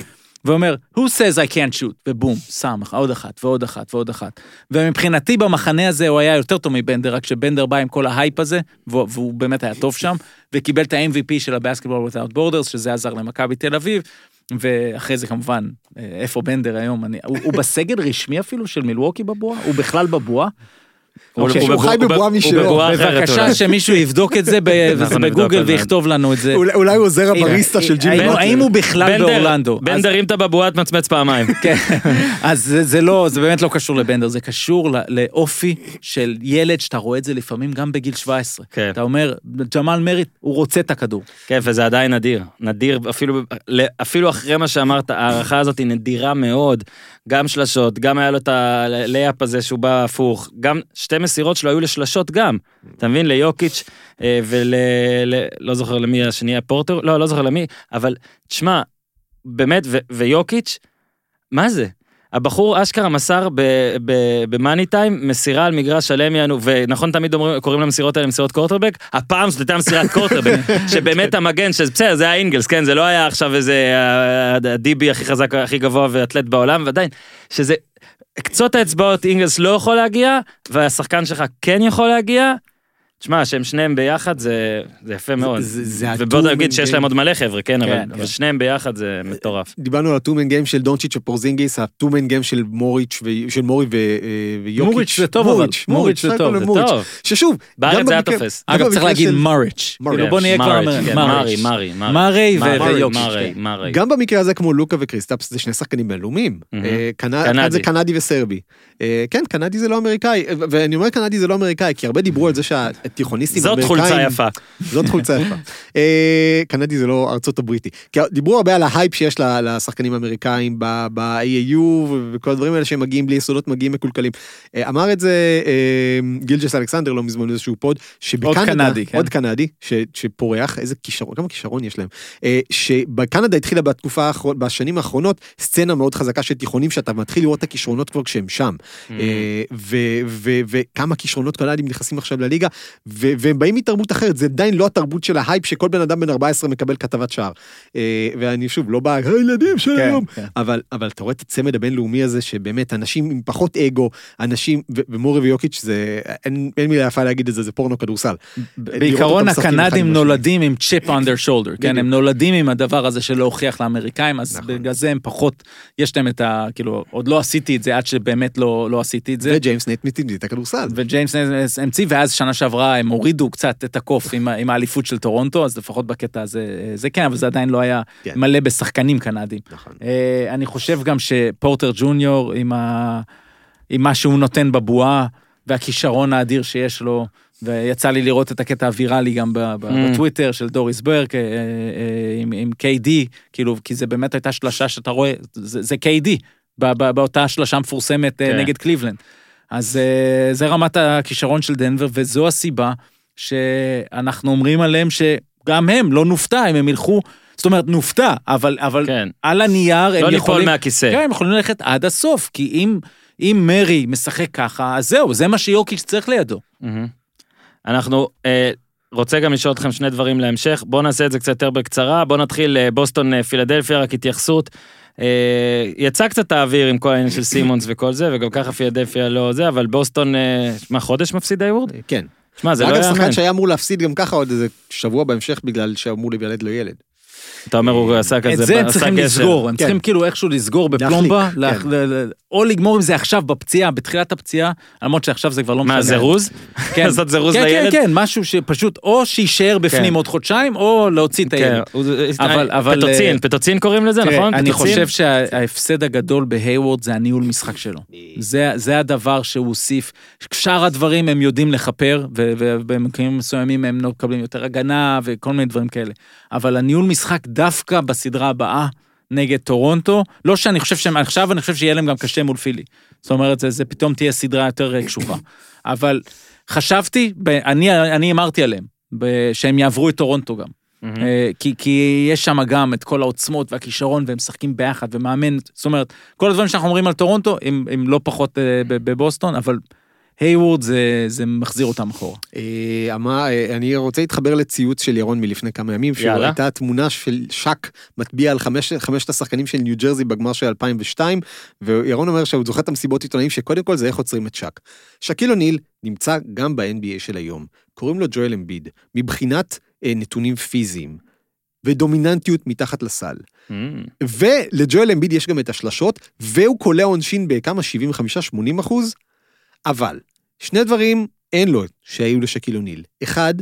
S4: ואומר, who says I can't shoot? ובום, שם עוד אחת ועוד אחת ועוד אחת. ומבחינתי במחנה הזה הוא היה יותר טוב מבנדר, רק שבנדר בא עם כל ההייפ הזה, והוא, והוא באמת היה טוב שם, וקיבל את ה-MVP של ה Basketball without borders, שזה עזר למכבי תל אביב, ואחרי זה כמובן, אה, איפה בנדר היום? אני, הוא, הוא בסגל רשמי אפילו של מילווקי בבועה? הוא בכלל בבועה?
S1: הוא-
S2: חי
S1: בבועה-
S2: משלו.
S4: בבקשה. שמישהו יבדוק את זה [LAUGHS] בגוגל. ויכתוב לנו את זה.
S2: אולי- הוא עוזר הבריסטה של ג'ימי
S4: האם-
S2: באטלר.
S4: האם הוא בכלל באורלנדו?
S1: בנדר, אם אתה בבועה, תמצמץ פעמיים. [LAUGHS]
S4: כן, אז זה, לא, זה באמת לא קשור לבנדר, זה קשור לאופי של ילד שאתה רואה את זה לפעמים גם בגיל 17.
S1: כן.
S4: אתה אומר, ג'מאל מריט, הוא רוצה את הכדור.
S1: כן, וזה עדיין נדיר. נדיר, אפילו, אפילו אחרי מה שאמרת, ההערכה הזאת היא נדירה מאוד. גם שלשות, גם היה לו את הלייפ הזה שהוא בא הפוך. גם שתי מסירות שלו היו לשלשות גם. אתה מבין? ליוקיץ' אה, ול... ל- לא זוכר למי השני היה פורטר, לא, לא זוכר למי, אבל תשמע, באמת, ו- ויוקיץ', מה זה? הבחור אשכרה מסר במאני טיים מסירה על מגרש שלם יענו, ונכון תמיד אומרים, קוראים למסירות האלה מסירות קורטרבק, הפעם זאת הייתה מסירת קורטרבק, שבאמת המגן, שבסדר, זה היה אינגלס, כן, זה לא היה עכשיו איזה אה, הדיבי הכי חזק, הכי גבוה ואתלט בעולם, ועדיין, שזה, קצות האצבעות אינגלס לא יכול להגיע, והשחקן שלך כן יכול להגיע, תשמע, שהם שניהם ביחד זה, זה יפה מאוד.
S2: זה- זה
S1: ובוא נגיד שיש. להם עוד מלא חבר'ה, כן, אבל,
S4: כן,
S1: אבל
S4: כן.
S1: שניהם ביחד זה מטורף.
S2: דיברנו על ה two-man game של דונצ'יץ' ופורזינגיס, ה two-man game של מוריץ' ו- של מורי ו- אה, ויוקיץ'.
S4: מוריץ' זה טוב, אבל.
S2: מוריץ',
S4: מוריץ' זה טוב,
S1: זה. טוב.
S2: ששוב,
S1: בארץ
S2: גם
S1: זה היה
S2: במקרה-
S1: תופס.
S4: אגב, צריך
S2: במקרה
S4: להגיד מריץ'.
S2: מריץ'.
S4: כאילו, בוא נהיה כבר...
S1: כן,
S4: מריץ'.
S1: מרי, מרי,
S4: מרי ויוקיץ'. כן.
S2: גם במקרה הזה כמו לוקה וקריסטפס זה שני שחקנים בינלאומיים. אה. אחד זה קנדי וסרבי. אה, כן, קנדי זה לא אמריקאי, אה, ואני אומר קנדי זה לא אמריקאי, כי הרבה דיברו על זה שהתיכוניסטים
S1: זאת
S2: האמריקאים...
S1: חולצה יפה.
S2: זאת חולצה יפה. [LAUGHS] אה, קנדי זה לא ארצות הברית. כי דיברו הרבה על ההייפ שיש לשחקנים האמריקאים ב-AAU וכל הדברים האלה שהם מגיעים בלי יסודות, מגיעים מקולקלים. אמר את זה גילג'ס אלכסנדר לא מזמן איזשהו pod, שבקנדה,
S4: קנדי, כן.
S2: עוד קנדי, ש- שפורח, איזה כישרון, כמה כישרון יש להם, שבקנדה התחילה בתקופה האחרונה, בשנים האחרונות, סצנה מאוד חזקה של תיכונים שאתה מתחיל לראות את הכישרונות כבר כשהם שם. אה, וכמה כישרונות קנדים נכנסים עכשיו לליגה, והם באים מתרבות אחרת, זה עדיין לא התרבות של ההייפ שכל בן אדם בן 14 מקבל כתבת שער. אה, ואני שוב, לא בא, הילדים של
S4: כן,
S2: היום,
S4: כן.
S2: אבל, אתה רואה את הצמד הבינלאומי הזה, שבאמת אנשים עם פחות אגו, אנשים, ומורי ויוקיץ' זה, אין, מילה יפה להגיד את זה, זה פורנו כדורסל.
S4: בעיקרון הקנדים. נולדים עם chip on their shoulder, כן. הם נולדים עם הדבר הזה של להוכיח לאמריקאים, אז
S2: נכון.
S4: בגלל זה הם פחות, יש להם את ה... כאילו, עוד לא עשיתי את זה עד שבאמת לא לא עשיתי את זה.
S2: וג'יימס נייסמית' ממציא את הכדורסל.
S4: וג'יימס נייסמית' המציא, ואז שנה שעברה הם הורידו קצת את הקוף עם, עם האליפות של טורונטו, אז לפחות בקטע הזה, זה כן, אבל זה עדיין לא היה
S2: כן.
S4: מלא בשחקנים קנדים.
S2: נכון.
S4: אה, אני חושב גם שפורטר ג'וניור, עם, ה... עם מה שהוא נותן בבועה, והכישרון האדיר שיש לו, ויצא לי לראות את הקטע הוויראלי גם
S1: Mm.
S4: בטוויטר של דוריס ברק אה, אה, עם, עם KD, כאילו, כי זה באמת הייתה שלשה שאתה רואה, זה, זה KD, באותה שלשה מפורסמת אה,
S1: כן.
S4: נגד קליבלנד. אז אה, זה רמת הכישרון של דנבר, וזו הסיבה שאנחנו אומרים עליהם שגם הם, לא נופתע, אם הם ילכו, זאת אומרת, נופתע, אבל, אבל
S1: כן.
S4: על הנייר הם
S1: לא
S4: יכולים...
S1: ליפול מהכיסא.
S4: כן, הם יכולים ללכת עד הסוף, כי אם, אם מרי משחק ככה, אז זהו, זה מה שיוקיץ' צריך לידו.
S1: מהמם. אנחנו אה, רוצה גם לשאול אתכם שני דברים להמשך, בואו נעשה את זה קצת יותר בקצרה, בואו נתחיל אה, בוסטון פילדלפיה, רק התייחסות. אה, יצא קצת האוויר עם כל העניין של סימונס וכל זה, וגם ככה פילדלפיה לא זה, אבל בוסטון, אה, מה, חודש מפסיד היוורד?
S2: כן.
S1: שמע, זה לא
S2: אגב
S1: יאמן.
S2: שחקן שהיה אמור להפסיד גם ככה עוד איזה שבוע בהמשך בגלל שאמור להיוולד לו ילד.
S1: אתה אומר, הוא עשה כזה,
S4: את זה הם צריכים. לסגור, הם
S2: כן.
S4: צריכים כאילו איכשהו לסגור בפלומבה,
S2: כן.
S4: או לגמור עם זה עכשיו בפציעה, בתחילת הפציעה, למרות שעכשיו זה כבר לא משנה.
S1: מה, זירוז?
S4: כן. [LAUGHS]
S1: לעשות זירוז
S4: כן,
S1: לילד?
S4: כן, כן, משהו שפשוט או שיישאר בפנים
S1: כן.
S4: עוד חודשיים, או להוציא את
S1: כן,
S4: הילד. אבל- אבל,
S1: פטוצין,
S4: אה,
S1: פטוצין קוראים לזה, נכון?
S4: אני? חושב שההפסד הגדול בהיוורד זה הניהול משחק שלו. זה, הדבר שהוא הוסיף. שאר הדברים הם יודעים לכפר, ובמקרים מסוימים הם לא מקבלים יותר הגנה וכל מיני דברים כאלה. אבל הניהול משחק דווקא בסדרה הבאה נגד טורונטו, לא שאני חושב שהם, עכשיו אני חושב שיהיה להם גם קשה מול פילי. זאת אומרת, זה, זה פתאום תהיה סדרה יותר אה, קשוחה. אבל חשבתי, אני, אני אמרתי עליהם, שהם יעברו את טורונטו גם. אה, כי, כי יש שם גם את כל העוצמות והכישרון והם משחקים ביחד ומאמן, זאת אומרת, כל הדברים שאנחנו אומרים על טורונטו הם, הם לא פחות אה, בבוסטון, אבל היוורד זה, זה מחזיר אותם אחורה.
S2: אה, אמר, אה, אני רוצה להתחבר לציוץ של ירון מלפני כמה ימים,
S1: יאללה.
S2: שהייתה תמונה של שק מטביע על חמש, חמשת השחקנים של ניו ג'רזי בגמר של 2002, וירון אומר שהוא זוכר את המסיבות עיתונאים שקודם כל זה איך עוצרים את שק. שקיל אוניל נמצא גם ב-NBA של היום, קוראים לו ג'ואל אמביד, מבחינת אה, נתונים פיזיים. ודומיננטיות מתחת לסל.
S1: מהמם.
S2: ולג'ואל אמביד יש גם את השלשות, והוא קולע עונשין בכמה? 75-80 אחוז? אבל, שני דברים אין לו שהיו לשקיל אוניל. אחד,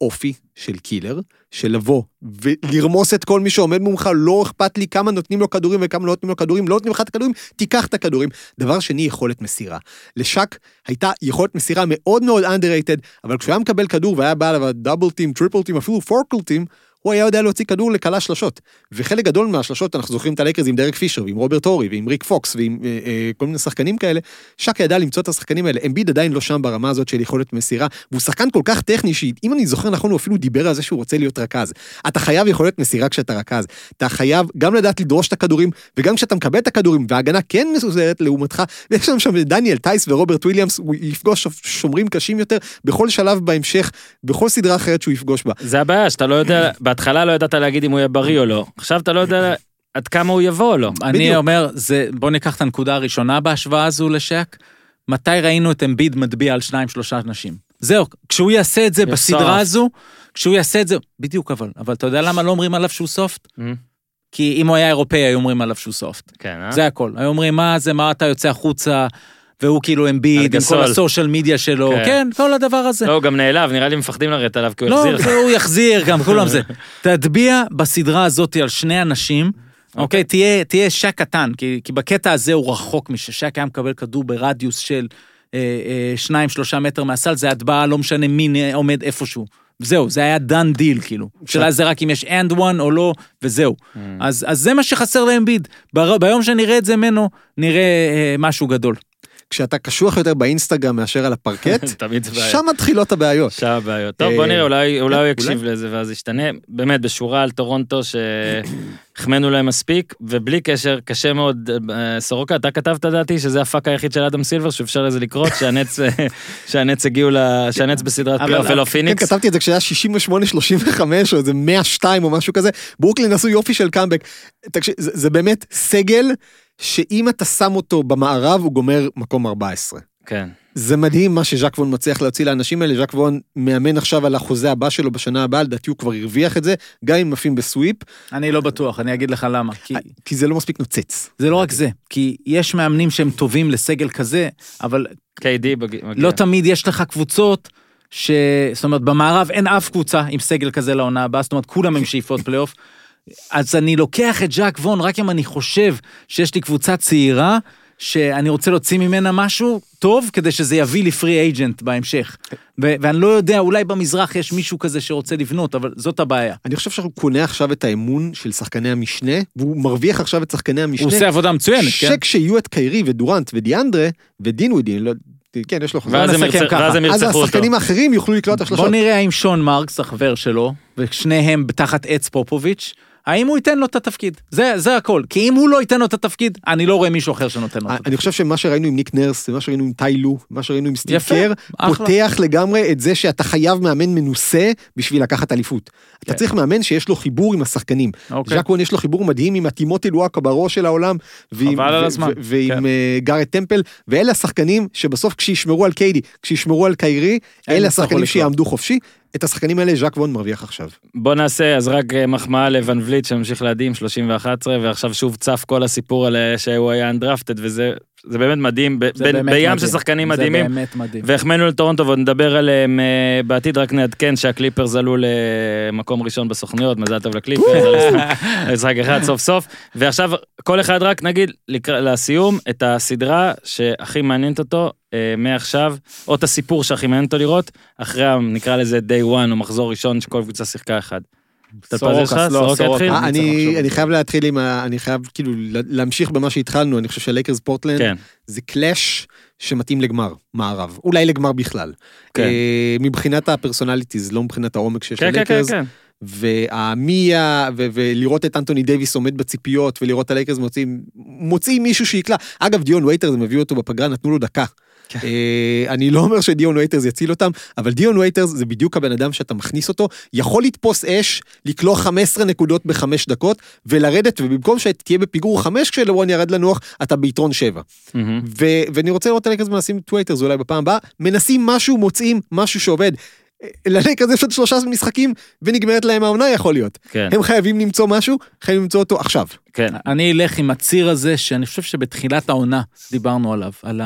S2: אופי של killer, של לבוא ולרמוס את כל מי שעומד מולך, לא אכפת לי כמה נותנים לו כדורים וכמה לא נותנים לו כדורים, לא נותנים לך את הכדורים, תיקח את הכדורים. דבר שני, יכולת מסירה. לשק הייתה יכולת מסירה מאוד מאוד underrated, אבל כשהוא היה מקבל כדור והיה בא עליו double team, triple team, אפילו quadruple team, הוא היה יודע להוציא כדור לקלעי שלשות. וחלק גדול מהשלשות, אנחנו זוכרים את הלייקרס עם דרק פישר, ועם רוברט הורי, ועם ריק פוקס, ועם אה, אה, כל מיני שחקנים כאלה, שק ידע למצוא את השחקנים האלה. אמביד עדיין לא שם ברמה הזאת של יכולת מסירה, והוא שחקן כל כך טכני, שאם אני זוכר נכון, הוא אפילו דיבר על זה שהוא רוצה להיות רכז. אתה חייב יכולת מסירה כשאתה רכז. אתה חייב גם לדעת לדרוש את הכדורים, וגם כשאתה מקבל את הכדורים, וההגנה כן מסוזרת לעומתך, ויש לנו שם דניאל טייס ורוברט וויליאמס, הוא יפגוש שומרים קשים יותר בכל שלב בהמשך, בכל סדרה אחרת שהוא יפגוש בה.
S1: זה הבעיה, שאתה לא יודע, [CLEARS THROAT] בהתחלה לא ידעת להגיד אם הוא יהיה בריא או לא, עכשיו אתה לא יודע עד כמה הוא יבוא או לא.
S4: אני. אומר, זה, בוא ניקח את הנקודה הראשונה בהשוואה הזו לשק. מתי ראינו את אמביד מטביע על שניים שלושה אנשים? זהו, כשהוא יעשה את זה בסדרה. הזו, כשהוא יעשה את זה, בדיוק אבל, אבל אתה יודע למה לא אומרים עליו שהוא סופט?
S1: מהמם.
S4: כי אם הוא היה אירופאי היו אומרים עליו שהוא סופט.
S1: כן, אה?
S4: זה הכל. היו אומרים, מה זה, מה אתה יוצא החוצה, והוא כאילו אמביד, עם. כל הסושיאל מדיה שלו,
S1: כן.
S4: כן, כל הדבר הזה.
S1: לא, הוא גם נעלב, נראה לי מפחדים לרדת עליו, כי הוא
S4: לא,
S1: יחזיר.
S4: הוא יחזיר, גם כולם זה. [LAUGHS] תטביע בסדרה הזאת על שני אנשים, אוקיי, תהיה, תהיה שק קטן, כי, כי בקטע הזה הוא רחוק מששק היה מקבל כדור ברדיוס של אה, אה, שניים, שלושה מטר מהסל, זה הטבעה, לא משנה מי עומד איפשהו. זהו, זה היה done deal, כאילו. שאלה זה רק אם יש and one או לא, וזהו. אז, אז זה מה שחסר לאמביד. ביום שנראה את זה ממנו, נראה אה, משהו גדול.
S2: כשאתה קשוח יותר באינסטגרם מאשר על הפרקט, [LAUGHS]
S1: תמיד זה בעיה.
S2: שם מתחילות הבעיות.
S1: שם הבעיות. טוב,
S2: אה,
S1: בוא נראה, אולי אולי הוא. יקשיב לזה ואז ישתנה. באמת, בשורה על טורונטו שהחמאנו להם מספיק, ובלי קשר, קשה מאוד. אה, סורוקה, אתה כתבת לדעתי שזה הפאק היחיד של אדם סילבר, שאפשר לזה לקרות, [LAUGHS] שהנטס אה, שהנטס הגיעו, ל- שהנטס בסדרת פלייאוף ולא
S2: כן,
S1: פיניקס.
S2: כתבתי את זה כשהיה 68-35 או איזה 102 או משהו כזה. ברוקלין עשו יופי של קאמבק. תקשיב, זה, זה באמת סגל שאם אתה שם אותו במערב הוא גומר מקום 14.
S1: כן.
S2: זה מדהים מה שז'ק וון מצליח להוציא מהאנשים האלה, ז'ק וון מאמן עכשיו על החוזה הבא שלו בשנה הבאה, לדעתי הוא כבר הרוויח את זה, גם אם עפים ב sweep,
S4: אני לא בטוח, אני אגיד לך למה. כי
S2: כי זה לא מספיק נוצץ.
S4: זה לא רק זה, כי יש מאמנים שהם טובים לסגל כזה, אבל
S1: KD בג- מגיע.
S4: לא תמיד יש לך קבוצות ש... זאת אומרת, במערב אין אף קבוצה עם סגל כזה לעונה הבאה, זאת אומרת, כולם עם שאיפות פלייאוף. אז אני לוקח את ז'אק וון רק אם אני חושב שיש לי קבוצה צעירה, שאני רוצה להוציא ממנה משהו טוב, כדי שזה יביא לי פרי אייג'נט בהמשך. ו- ואני לא יודע, אולי במזרח יש מישהו כזה שרוצה לבנות, אבל זאת הבעיה.
S2: אני חושב שהוא קונה עכשיו את האמון של שחקני המשנה, והוא מרוויח עכשיו את שחקני המשנה.
S4: הוא עושה עבודה מצוינת, כן?
S2: שכשיהיו את קיירי ודורנט ודיאנדרה ודינווידי, לא, כן, יש לו חזרה.
S1: ואז הם
S4: נסכם
S1: ירצ-
S4: ככה.
S1: ואז הם
S2: אז
S1: ירצחו אותו.
S2: השחקנים האחרים יוכלו לקלוט את
S4: בוא
S2: השלושות.
S4: נראה האם שון מרקס, החבר שלו, ושניהם תחת עץ פופוביץ', האם הוא ייתן לו את התפקיד. זה, זה הכל. כי אם הוא לא ייתן לו את התפקיד, אני לא רואה מישהו אחר שנותן לו את התפקיד.
S2: אני חושב שמה שראינו עם ניק נרס, ומה שראינו עם טיילו, מה שראינו עם סטיב
S4: יפה,
S2: קר,
S4: אחלה.
S2: פותח לגמרי את זה שאתה חייב מאמן מנוסה בשביל לקחת אליפות. אתה
S4: כן.
S2: צריך מאמן שיש לו חיבור עם השחקנים.
S4: אוקיי.
S2: ז'אק וון יש לו חיבור מדהים עם הטימוטי לואקה בראש של העולם, ועם- ו- ועם
S4: כן.
S2: אה, גארט טמפל, ואלה השחקנים שבסוף כשישמרו על קיידי, כשישמרו על קיירי, אלה השחקנים. שיעמדו חופשי. את השחקנים האלה ז'אק וון מרוויח עכשיו.
S1: בוא נעשה אז רק אה, מחמאה לוון וליט שממשיך להדהים 30 ו-11 ועכשיו שוב צף כל הסיפור על אה, שהוא היה אנדרפטד וזה זה באמת מדהים ב-
S4: זה
S1: בין-
S4: באמת
S1: בים
S4: מדהים.
S1: של שחקנים מדהימים
S4: זה באמת מדהים.
S1: והחמאנו לטורונטו ועוד נדבר עליהם אה, בעתיד רק נעדכן שהקליפרס עלו למקום ראשון בסוכניות מזל טוב לקליפרס משחק- אחד סוף סוף ועכשיו כל אחד רק נגיד לסיום את הסדרה שהכי מעניינת אותו מעכשיו או את הסיפור שהכי מעניין אותו לראות אחרי נקרא לזה day one או מחזור ראשון שכל קבוצה שיחקה אחד.
S4: סורוקה,
S1: סורוקה?
S2: אה,
S4: אני זה.
S2: חייב להתחיל עם ה... אני חייב כאילו להמשיך במה שהתחלנו, אני חושב שלייקרס פורטלנד
S1: כן.
S2: זה clash שמתאים לגמר מערב, אולי לגמר בכלל.
S1: כן.
S2: אה, מבחינת ה personalities, לא מבחינת העומק שיש
S1: כן, כן, כן,
S2: ללייקרס.
S1: כן.
S2: והמיה, ו- ולראות את אנטוני דייוויס עומד בציפיות, ולראות את הלייקרס מוצאים, מוצאים מישהו שיקלע. אגב, דיון וייטרס, הם הביאו אותו בפגרה, נתנו לו דקה.
S1: כן.
S2: אה, אני לא אומר שדיון וייטרס יציל אותם, אבל דיון וייטרס זה בדיוק הבן אדם שאתה מכניס אותו, יכול לתפוס אש, לקלוע 15 נקודות בחמש דקות, ולרדת, ובמקום שתהיה בפיגור חמש כשלוורון ירד לנוח, אתה ביתרון שבע. ואני רוצה לראות את הלייקרס מנסים את וייטרס אולי בפעם הבאה, מנסים משהו, מוצאים משהו שעובד. ללייקרס יש עוד שלושה משחקים ונגמרת להם העונה יכול להיות.
S1: כן,
S2: הם חייבים למצוא משהו, חייבים למצוא אותו עכשיו.
S1: כן.
S4: אני אלך עם הציר הזה, שאני חושב שבתחילת העונה דיברנו עליו, על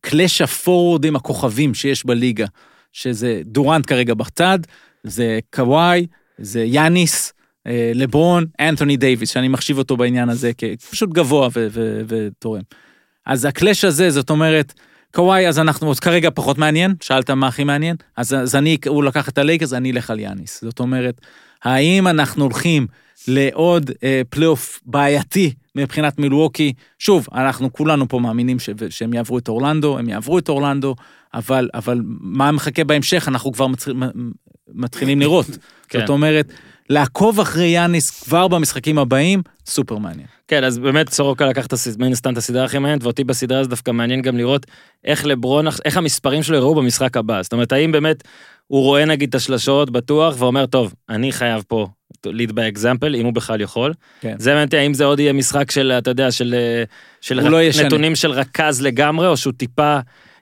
S4: הקלאש ה פורוורדים הכוכבים שיש בליגה, שזה דורנט כרגע בצד, זה קוואי, זה יאניס, אה, לברון, אנתוני דייוויס, שאני מחשיב אותו בעניין הזה כפשוט גבוה ותורם. אז הקלאש הזה, זאת אומרת, קוואי, אז אנחנו, אז כרגע פחות מעניין, שאלת מה הכי מעניין, אז, אז אני, הוא לקח את הלייקרס, אני אלך על יאניס. זאת אומרת, האם אנחנו הולכים לעוד אה, פלייאוף בעייתי מבחינת מילווקי? שוב, אנחנו כולנו פה מאמינים ש, שהם יעברו את אורלנדו, הם יעברו את אורלנדו, אבל, אבל מה מחכה בהמשך, אנחנו כבר מצ... מתחילים לראות. [LAUGHS]
S1: כן.
S4: זאת אומרת, לעקוב אחרי יאניס כבר במשחקים הבאים, סופר מעניין.
S1: כן, אז באמת סורוקה לקח את הסד- מן הסתם את הסדרה הכי מעניינת, ואותי בסדרה הזאת דווקא מעניין גם לראות איך לברון, איך המספרים שלו יראו במשחק הבא. זאת אומרת, האם באמת הוא רואה נגיד את השלשות בטוח, ואומר, טוב, אני חייב פה lead by example, אם הוא בכלל יכול.
S4: כן.
S1: זה באמת, האם זה עוד יהיה משחק של, אתה יודע, של, אה, של ר-
S4: לא.
S1: נתונים של רכז לגמרי, או שהוא טיפה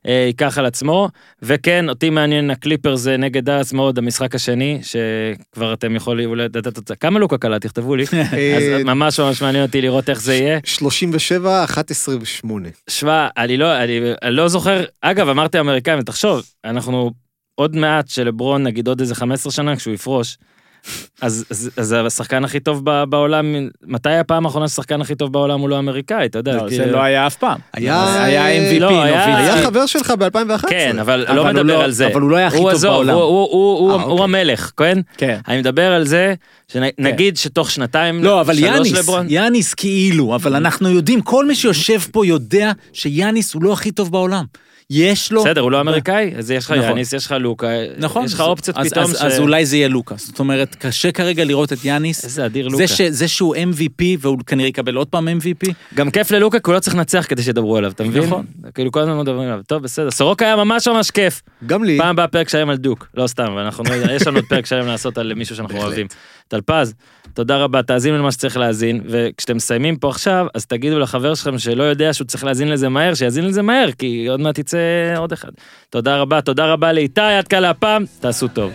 S1: אה, ייקח על עצמו. וכן, אותי מעניין הקליפר זה נגד דאלאס מאוד, המשחק השני, שכבר אתם יכולים אולי לתת תוצאה. כמה לוקה קלה, תכתבו לי. [LAUGHS] אז
S2: אה,
S1: ממש ממש מעניין אותי לראות איך זה יהיה.
S2: 37, 11 ו-8.
S1: שמע, אני לא, אני, אני לא זוכר, אגב, אמרתי אמריקאים, תחשוב, אנחנו עוד מעט שלברון, נגיד עוד איזה 15 שנה, כשהוא יפרוש, אז, אז, אז השחקן הכי טוב ב- בעולם, מתי הפעם האחרונה שהשחקן הכי טוב בעולם הוא לא אמריקאי, אתה יודע?
S4: לא, זה לא היה אף פעם.
S2: היה-
S4: היה MVP,
S1: לא, היה-
S2: חבר שלך ב-2011.
S1: כן, אבל
S4: אבל
S1: לא מדבר
S4: לא-
S1: על זה.
S4: אבל הוא לא היה הכי טוב
S1: עזוב,
S4: בעולם.
S1: הוא, הוא, הוא, הוא,
S2: אה,
S1: הוא
S2: אוקיי.
S1: המלך, כן?
S4: כן.
S1: אני מדבר על זה, שנגיד שתוך שנתיים,
S4: לא, אבל יאניס,
S1: לברון.
S4: יאניס כאילו, אבל אנחנו יודעים, כל מי שיושב פה יודע שיאניס הוא לא הכי טוב בעולם. יש לו...
S1: בסדר, הוא לא אמריקאי, אז יש לך
S4: נכון.
S1: יאניס, יש לך לוקה,
S4: נכון.
S1: יש לך אופציות
S4: אז,
S1: פתאום
S4: אז,
S1: ש...
S4: אז אולי זה יהיה לוקאס. זאת אומרת, קשה כרגע לראות את יאניס.
S1: איזה אדיר לוקה.
S4: זה, ש, זה שהוא MVP והוא כנראה יקבל עוד פעם MVP.
S1: גם כיף ללוקה, כי הוא לא צריך לנצח כדי שידברו עליו, אתה מבין?
S4: נכון.
S1: כאילו כל הזמן מדברים עליו. טוב, בסדר. סורוקה היה ממש ממש כיף.
S2: גם לי.
S1: פעם הבאה פרק שלם על דוק, לא סתם, אבל אנחנו, יש לנו עוד פרק שלם לעשות על מישהו שאנחנו. אוהבים. טלפז, תודה רבה, תאזינו למה שצריך להאזין, וכשאתם מסיימים פה עכשיו, אז תגידו לחבר שלכם שלא יודע שהוא צריך להאזין לזה מהר, שיאזין לזה מהר, כי עוד מעט יצא עוד אחד. תודה רבה, תודה רבה לאיתי, עד כאן להפעם, תעשו טוב.